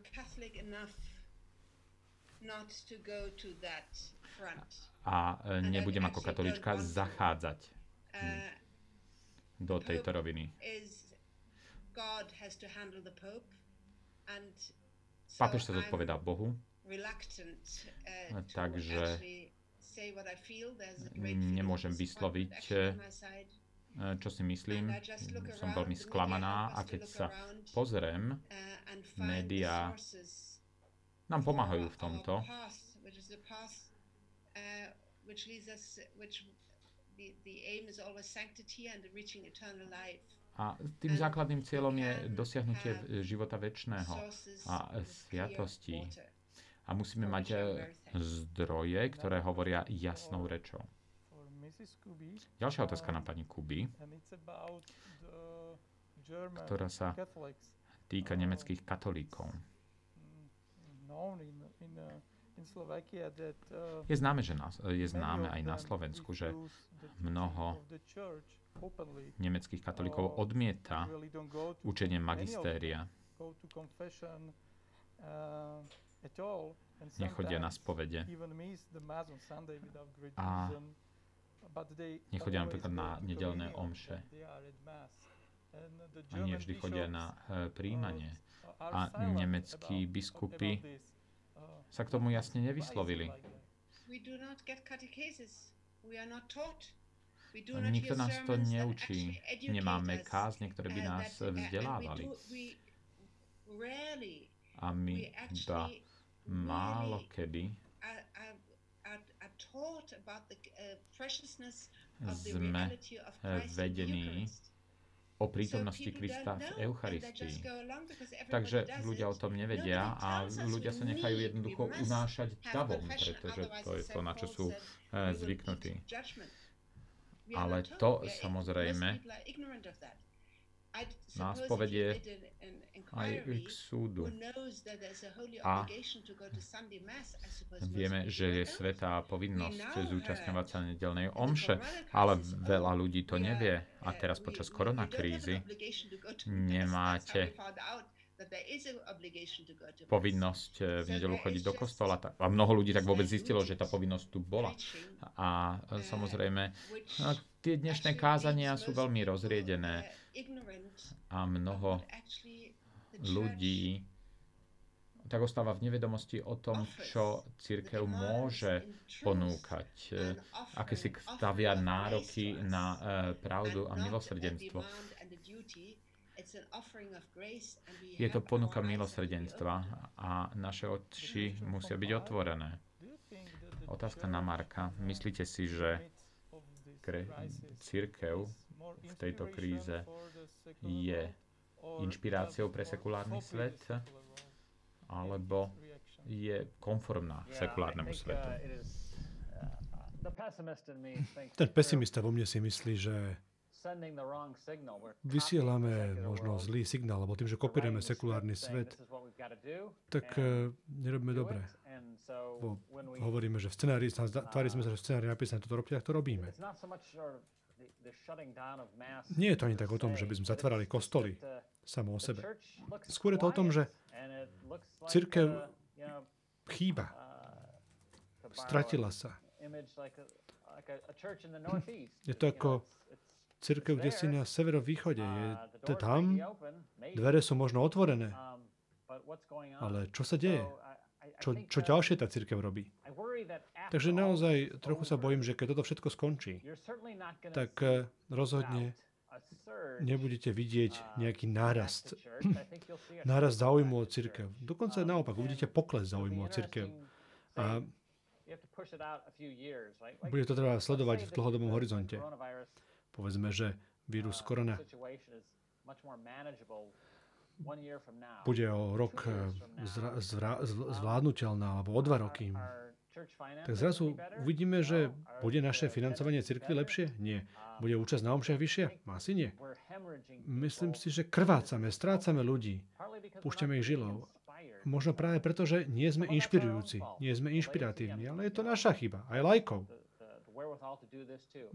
A e, nebudem ako katolička zachádzať do tejto roviny. Pápež sa zodpovedá Bohu, uh, takže nemôžem vysloviť, uh, čo si myslím. Som veľmi sklamaná a keď sa pozriem, uh, médiá nám pomáhajú v tomto a tým základným cieľom je dosiahnutie života väčšného a sviatosti. A musíme mať e, zdroje, ktoré hovoria jasnou rečou. Ďalšia otázka na pani Kuby, ktorá sa týka nemeckých katolíkov. Je známe, že na, je známe aj na Slovensku, že mnoho nemeckých katolíkov odmieta učenie magistéria. Nechodia na spovede. A nechodia napríklad na nedelné omše. A nie vždy chodia na e, príjmanie. A nemeckí biskupy sa k tomu jasne nevyslovili. Nikto nás to neučí. Nemáme kázne, ktoré by nás vzdelávali. A my iba málo kedy sme vedení o prítomnosti Krista v Eucharistii. Takže ľudia o tom nevedia a ľudia sa nechajú jednoducho unášať davom, pretože to je to, na čo sú eh, zvyknutí. Ale to samozrejme nás povedie aj k súdu. A vieme, že je svetá povinnosť zúčastňovať sa nedelnej omše, ale veľa ľudí to nevie. A teraz počas koronakrízy nemáte povinnosť eh, v nedelu chodiť do kostola. A mnoho ľudí tak vôbec zistilo, že tá povinnosť tu bola. A eh, samozrejme, no, tie dnešné kázania sú veľmi rozriedené a mnoho ľudí tak ostáva v nevedomosti o tom, čo církev môže ponúkať, aké si stavia nároky na pravdu a milosrdenstvo. Je to ponuka milosrdenstva a naše oči musia byť otvorené. Otázka na Marka. Myslíte si, že církev v tejto kríze je inšpiráciou pre sekulárny svet alebo je konformná sekulárnemu svetu? Ten pesimista vo mne si myslí, že vysielame možno zlý signál, lebo tým, že kopírujeme sekulárny svet, tak uh, nerobíme dobre. Bo hovoríme, že v scenári, tvári sme sa, že v scenári napísané toto robte, tak to robíme. Nie je to ani tak o tom, že by sme zatvárali kostoly uh, samo o sebe. Skôr je to o tom, že církev uh, chýba. Stratila sa. Je to ako Církev, kde si na severovýchode, je to tam, dvere sú možno otvorené, ale čo sa deje? Čo, čo ďalšie tá církev robí? Takže naozaj trochu sa bojím, že keď toto všetko skončí, tak eh, rozhodne nebudete vidieť nejaký nárast. nárast záujmu o církev. Dokonca naopak, uvidíte pokles záujmu o církev. A bude to treba sledovať v dlhodobom horizonte. Povedzme, že vírus uh, korona bude o rok eh, zra, zra, zvládnutelná, alebo o dva roky. Tak zrazu uvidíme, že bude naše financovanie cirkvi lepšie? Nie. Um, bude účasť na omšiach vyššia? Asi nie. Myslím si, že krvácame, strácame ľudí, púšťame ich žilov. Možno práve preto, že nie sme inšpirujúci, nie sme inšpiratívni, ale je to naša chyba, aj lajkov.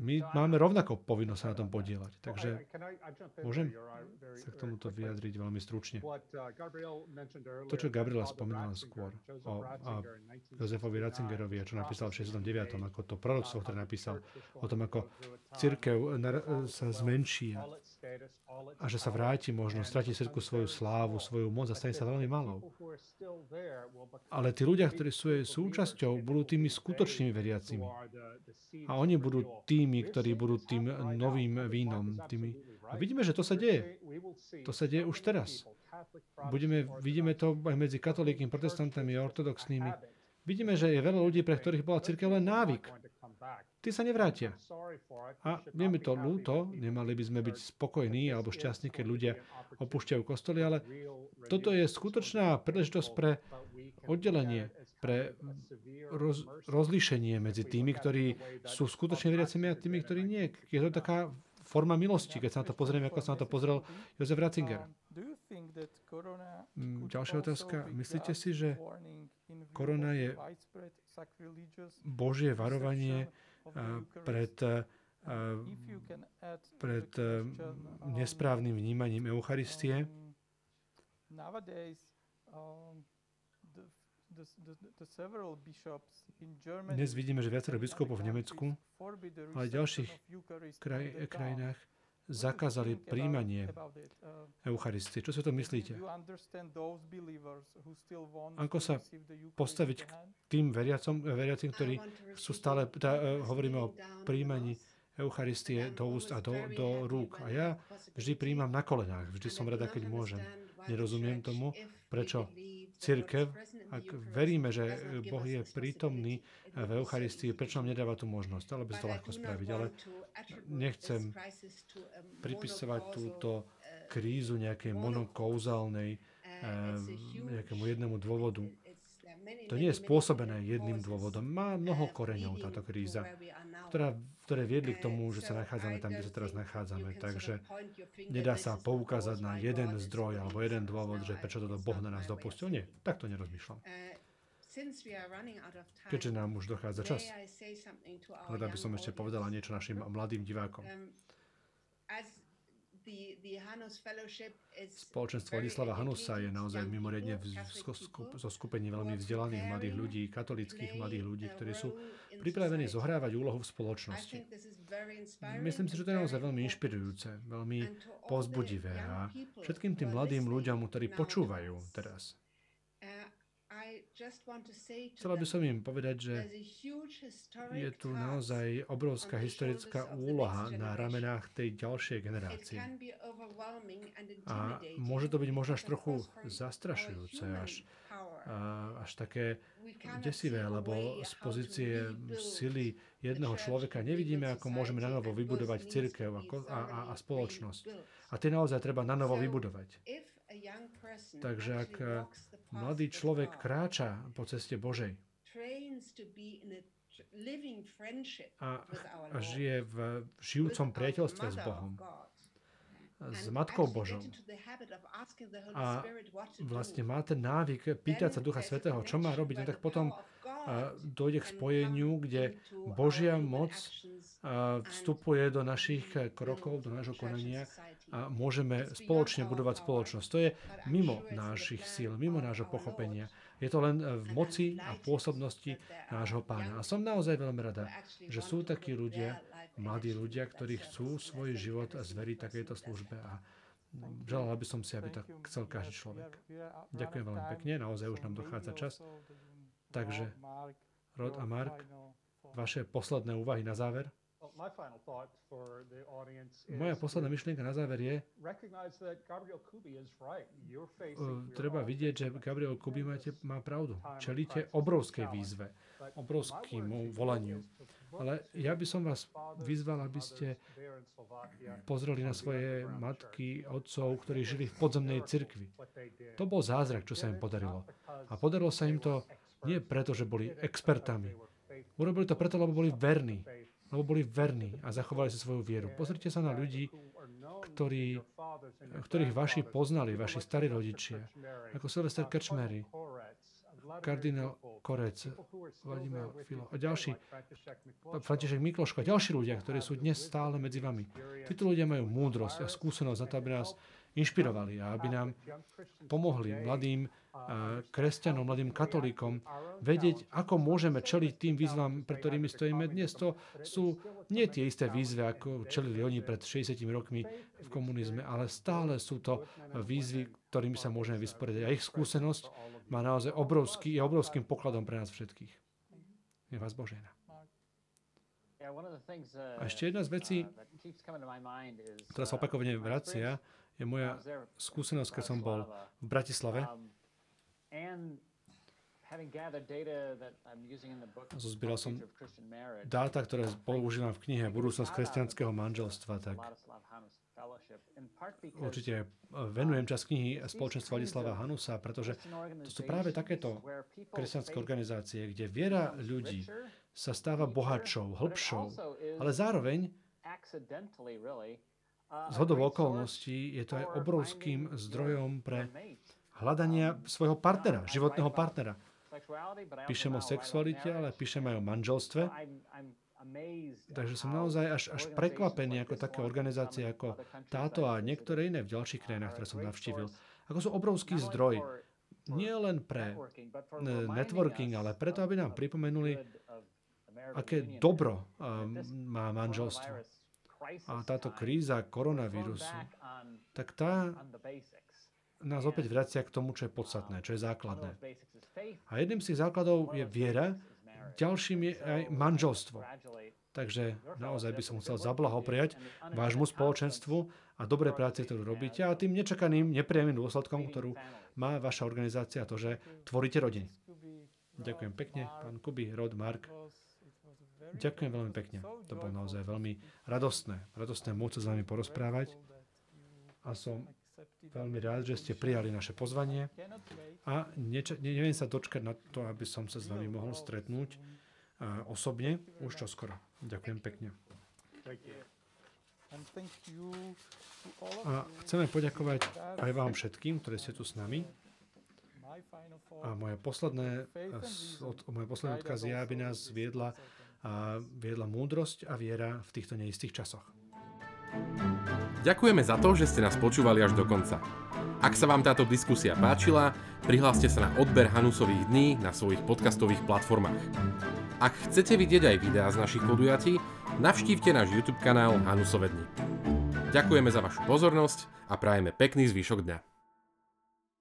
My máme rovnako povinnosť sa na tom podielať. Takže môžem sa k tomuto vyjadriť veľmi stručne. Uh, to, čo Gabriela spomínala skôr o Jozefovi Ratzingerovi, čo napísal v 69. ako to proroctvo, ktoré napísal o tom, ako církev sa zmenší a že sa vráti možno, stratí všetku svoju slávu, svoju moc a stane sa veľmi malou. Ale tí ľudia, ktorí sú jej súčasťou, budú tými skutočnými veriacimi. A oni budú tými, ktorí budú tým novým vínom. Tými. A vidíme, že to sa deje. To sa deje už teraz. Budeme, vidíme to aj medzi katolíkmi, protestantami a ortodoxnými. Vidíme, že je veľa ľudí, pre ktorých bola církev len návyk tí sa nevrátia. A je mi to ľúto, nemali by sme byť spokojní alebo šťastní, keď ľudia opúšťajú kostoly, ale toto je skutočná príležitosť pre oddelenie, pre roz, rozlíšenie medzi tými, ktorí sú skutočne veriacimi a tými, ktorí nie. Je to taká forma milosti, keď sa na to pozrieme, ako sa na to pozrel Jozef Ratzinger. Mm, ďalšia otázka. Myslíte si, že korona je Božie varovanie pred, pred nesprávnym vnímaním Eucharistie. Dnes vidíme, že viacero biskupov v Nemecku, ale v ďalších kraj, krajinách zakázali príjmanie Eucharistie. Čo si o tom myslíte? Ako sa postaviť k tým veriacom, veriacim, ktorí sú stále, tá, e, hovoríme o príjmaní Eucharistie do úst a do, do rúk. A ja vždy príjmam na kolenách. Vždy som rada, keď môžem. Nerozumiem tomu, prečo církev, ak veríme, že Boh je prítomný v Eucharistii, prečo nám nedáva tú možnosť? Ale by to ľahko spraviť, ale nechcem pripisovať túto krízu nejakej monokauzálnej, nejakému jednému dôvodu. To nie je spôsobené jedným dôvodom. Má mnoho koreňov táto kríza, ktorá, ktoré viedli k tomu, že sa nachádzame tam, kde sa teraz nachádzame. Takže nedá sa poukázať na jeden zdroj alebo jeden dôvod, že prečo toto Boh na nás dopustil. Nie, tak to nerozmýšľam. Keďže nám už dochádza čas, rada by som ešte povedala niečo našim mladým divákom. Spoločenstvo Ladislava Hanusa je naozaj mimoriadne zo skupení veľmi vzdelaných mladých ľudí, katolických mladých ľudí, ktorí sú pripravení zohrávať úlohu v spoločnosti. Myslím si, že to je naozaj veľmi inšpirujúce, veľmi povzbudivé a všetkým tým mladým ľuďom, ktorí počúvajú teraz, Chcela by som im povedať, že je tu naozaj obrovská historická úloha na ramenách tej ďalšej generácie. A môže to byť možno až trochu zastrašujúce, až, až také desivé, lebo z pozície sily jedného človeka nevidíme, ako môžeme na novo vybudovať církev a, a, a spoločnosť. A tie naozaj treba na novo vybudovať. Takže ak mladý človek kráča po ceste Božej. A, a žije v žijúcom priateľstve s Bohom, s Matkou Božou. A vlastne má ten návyk pýtať sa Ducha Svetého, čo má robiť, no tak potom dojde k spojeniu, kde Božia moc vstupuje do našich krokov, do nášho konania a môžeme spoločne budovať spoločnosť. To je mimo našich síl, mimo nášho pochopenia. Je to len v moci a pôsobnosti nášho pána. A som naozaj veľmi rada, že sú takí ľudia, mladí ľudia, ktorí chcú svoj život zveriť takejto službe a želala by som si, aby tak chcel každý človek. Ďakujem veľmi pekne, naozaj už nám dochádza čas. Takže, Rod a Mark, vaše posledné úvahy na záver? Moja posledná myšlienka na záver je, treba vidieť, že Gabriel Kubi máte, má pravdu. Čelíte obrovskej výzve, obrovskému volaniu. Ale ja by som vás vyzval, aby ste pozreli na svoje matky, otcov, ktorí žili v podzemnej cirkvi. To bol zázrak, čo sa im podarilo. A podarilo sa im to nie preto, že boli expertami. Urobili to preto, lebo boli verní lebo boli verní a zachovali si svoju vieru. Pozrite sa na ľudí, ktorí, ktorých vaši poznali, vaši starí rodičia, ako Sylvester Krčmery, kardinál Korec, Vladimír Filo a ďalší, František Mikloško a ďalší ľudia, ktorí sú dnes stále medzi vami. Títo ľudia majú múdrosť a skúsenosť na to, aby nás inšpirovali a aby nám pomohli mladým kresťanom, mladým katolíkom vedieť, ako môžeme čeliť tým výzvam, pre ktorými stojíme dnes. To sú nie tie isté výzvy, ako čelili oni pred 60 rokmi v komunizme, ale stále sú to výzvy, ktorými sa môžeme vysporiadať. A ich skúsenosť má naozaj obrovský, je obrovským pokladom pre nás všetkých. Je vás Božena. A ešte jedna z vecí, ktorá sa opakovane vracia, je moja skúsenosť, keď som bol v Bratislave. Zozbieral som dáta, ktoré používam v knihe Budúcnosť kresťanského manželstva, tak určite venujem čas knihy spoločenstva Ladislava Hanusa, pretože to sú práve takéto kresťanské organizácie, kde viera ľudí sa stáva bohatšou, hlbšou, ale zároveň z hodov okolností je to aj obrovským zdrojom pre hľadania svojho partnera, životného partnera. Píšem o sexualite, ale píšem aj o manželstve. Takže som naozaj až, až prekvapený ako také organizácie ako táto a niektoré iné v ďalších krajinách, ktoré som navštívil. Ako sú obrovský zdroj nie len pre networking, ale preto, aby nám pripomenuli, aké dobro má manželstvo a táto kríza koronavírusu, tak tá nás opäť vracia k tomu, čo je podstatné, čo je základné. A jedným z tých základov je viera, ďalším je aj manželstvo. Takže naozaj by som chcel zablahopriať vášmu spoločenstvu a dobré práce, ktorú robíte a tým nečakaným, nepriamým dôsledkom, ktorú má vaša organizácia, to, že tvoríte rodiny. Ďakujem pekne, pán Kuby, Rod, Mark. Ďakujem veľmi pekne. To bolo naozaj veľmi radostné. Radostné môcť sa s vami porozprávať. A som veľmi rád, že ste prijali naše pozvanie. A neča- neviem sa dočkať na to, aby som sa s vami mohol stretnúť osobne už čoskoro. Ďakujem pekne. A chceme poďakovať aj vám všetkým, ktorí ste tu s nami. A moje posledné, moje posledné odkaz je, aby nás viedla, viedla múdrosť a viera v týchto neistých časoch. Ďakujeme za to, že ste nás počúvali až do konca. Ak sa vám táto diskusia páčila, prihláste sa na odber Hanusových dní na svojich podcastových platformách. Ak chcete vidieť aj videá z našich podujatí, navštívte náš YouTube kanál Hanusové dni. Ďakujeme za vašu pozornosť a prajeme pekný zvyšok dňa.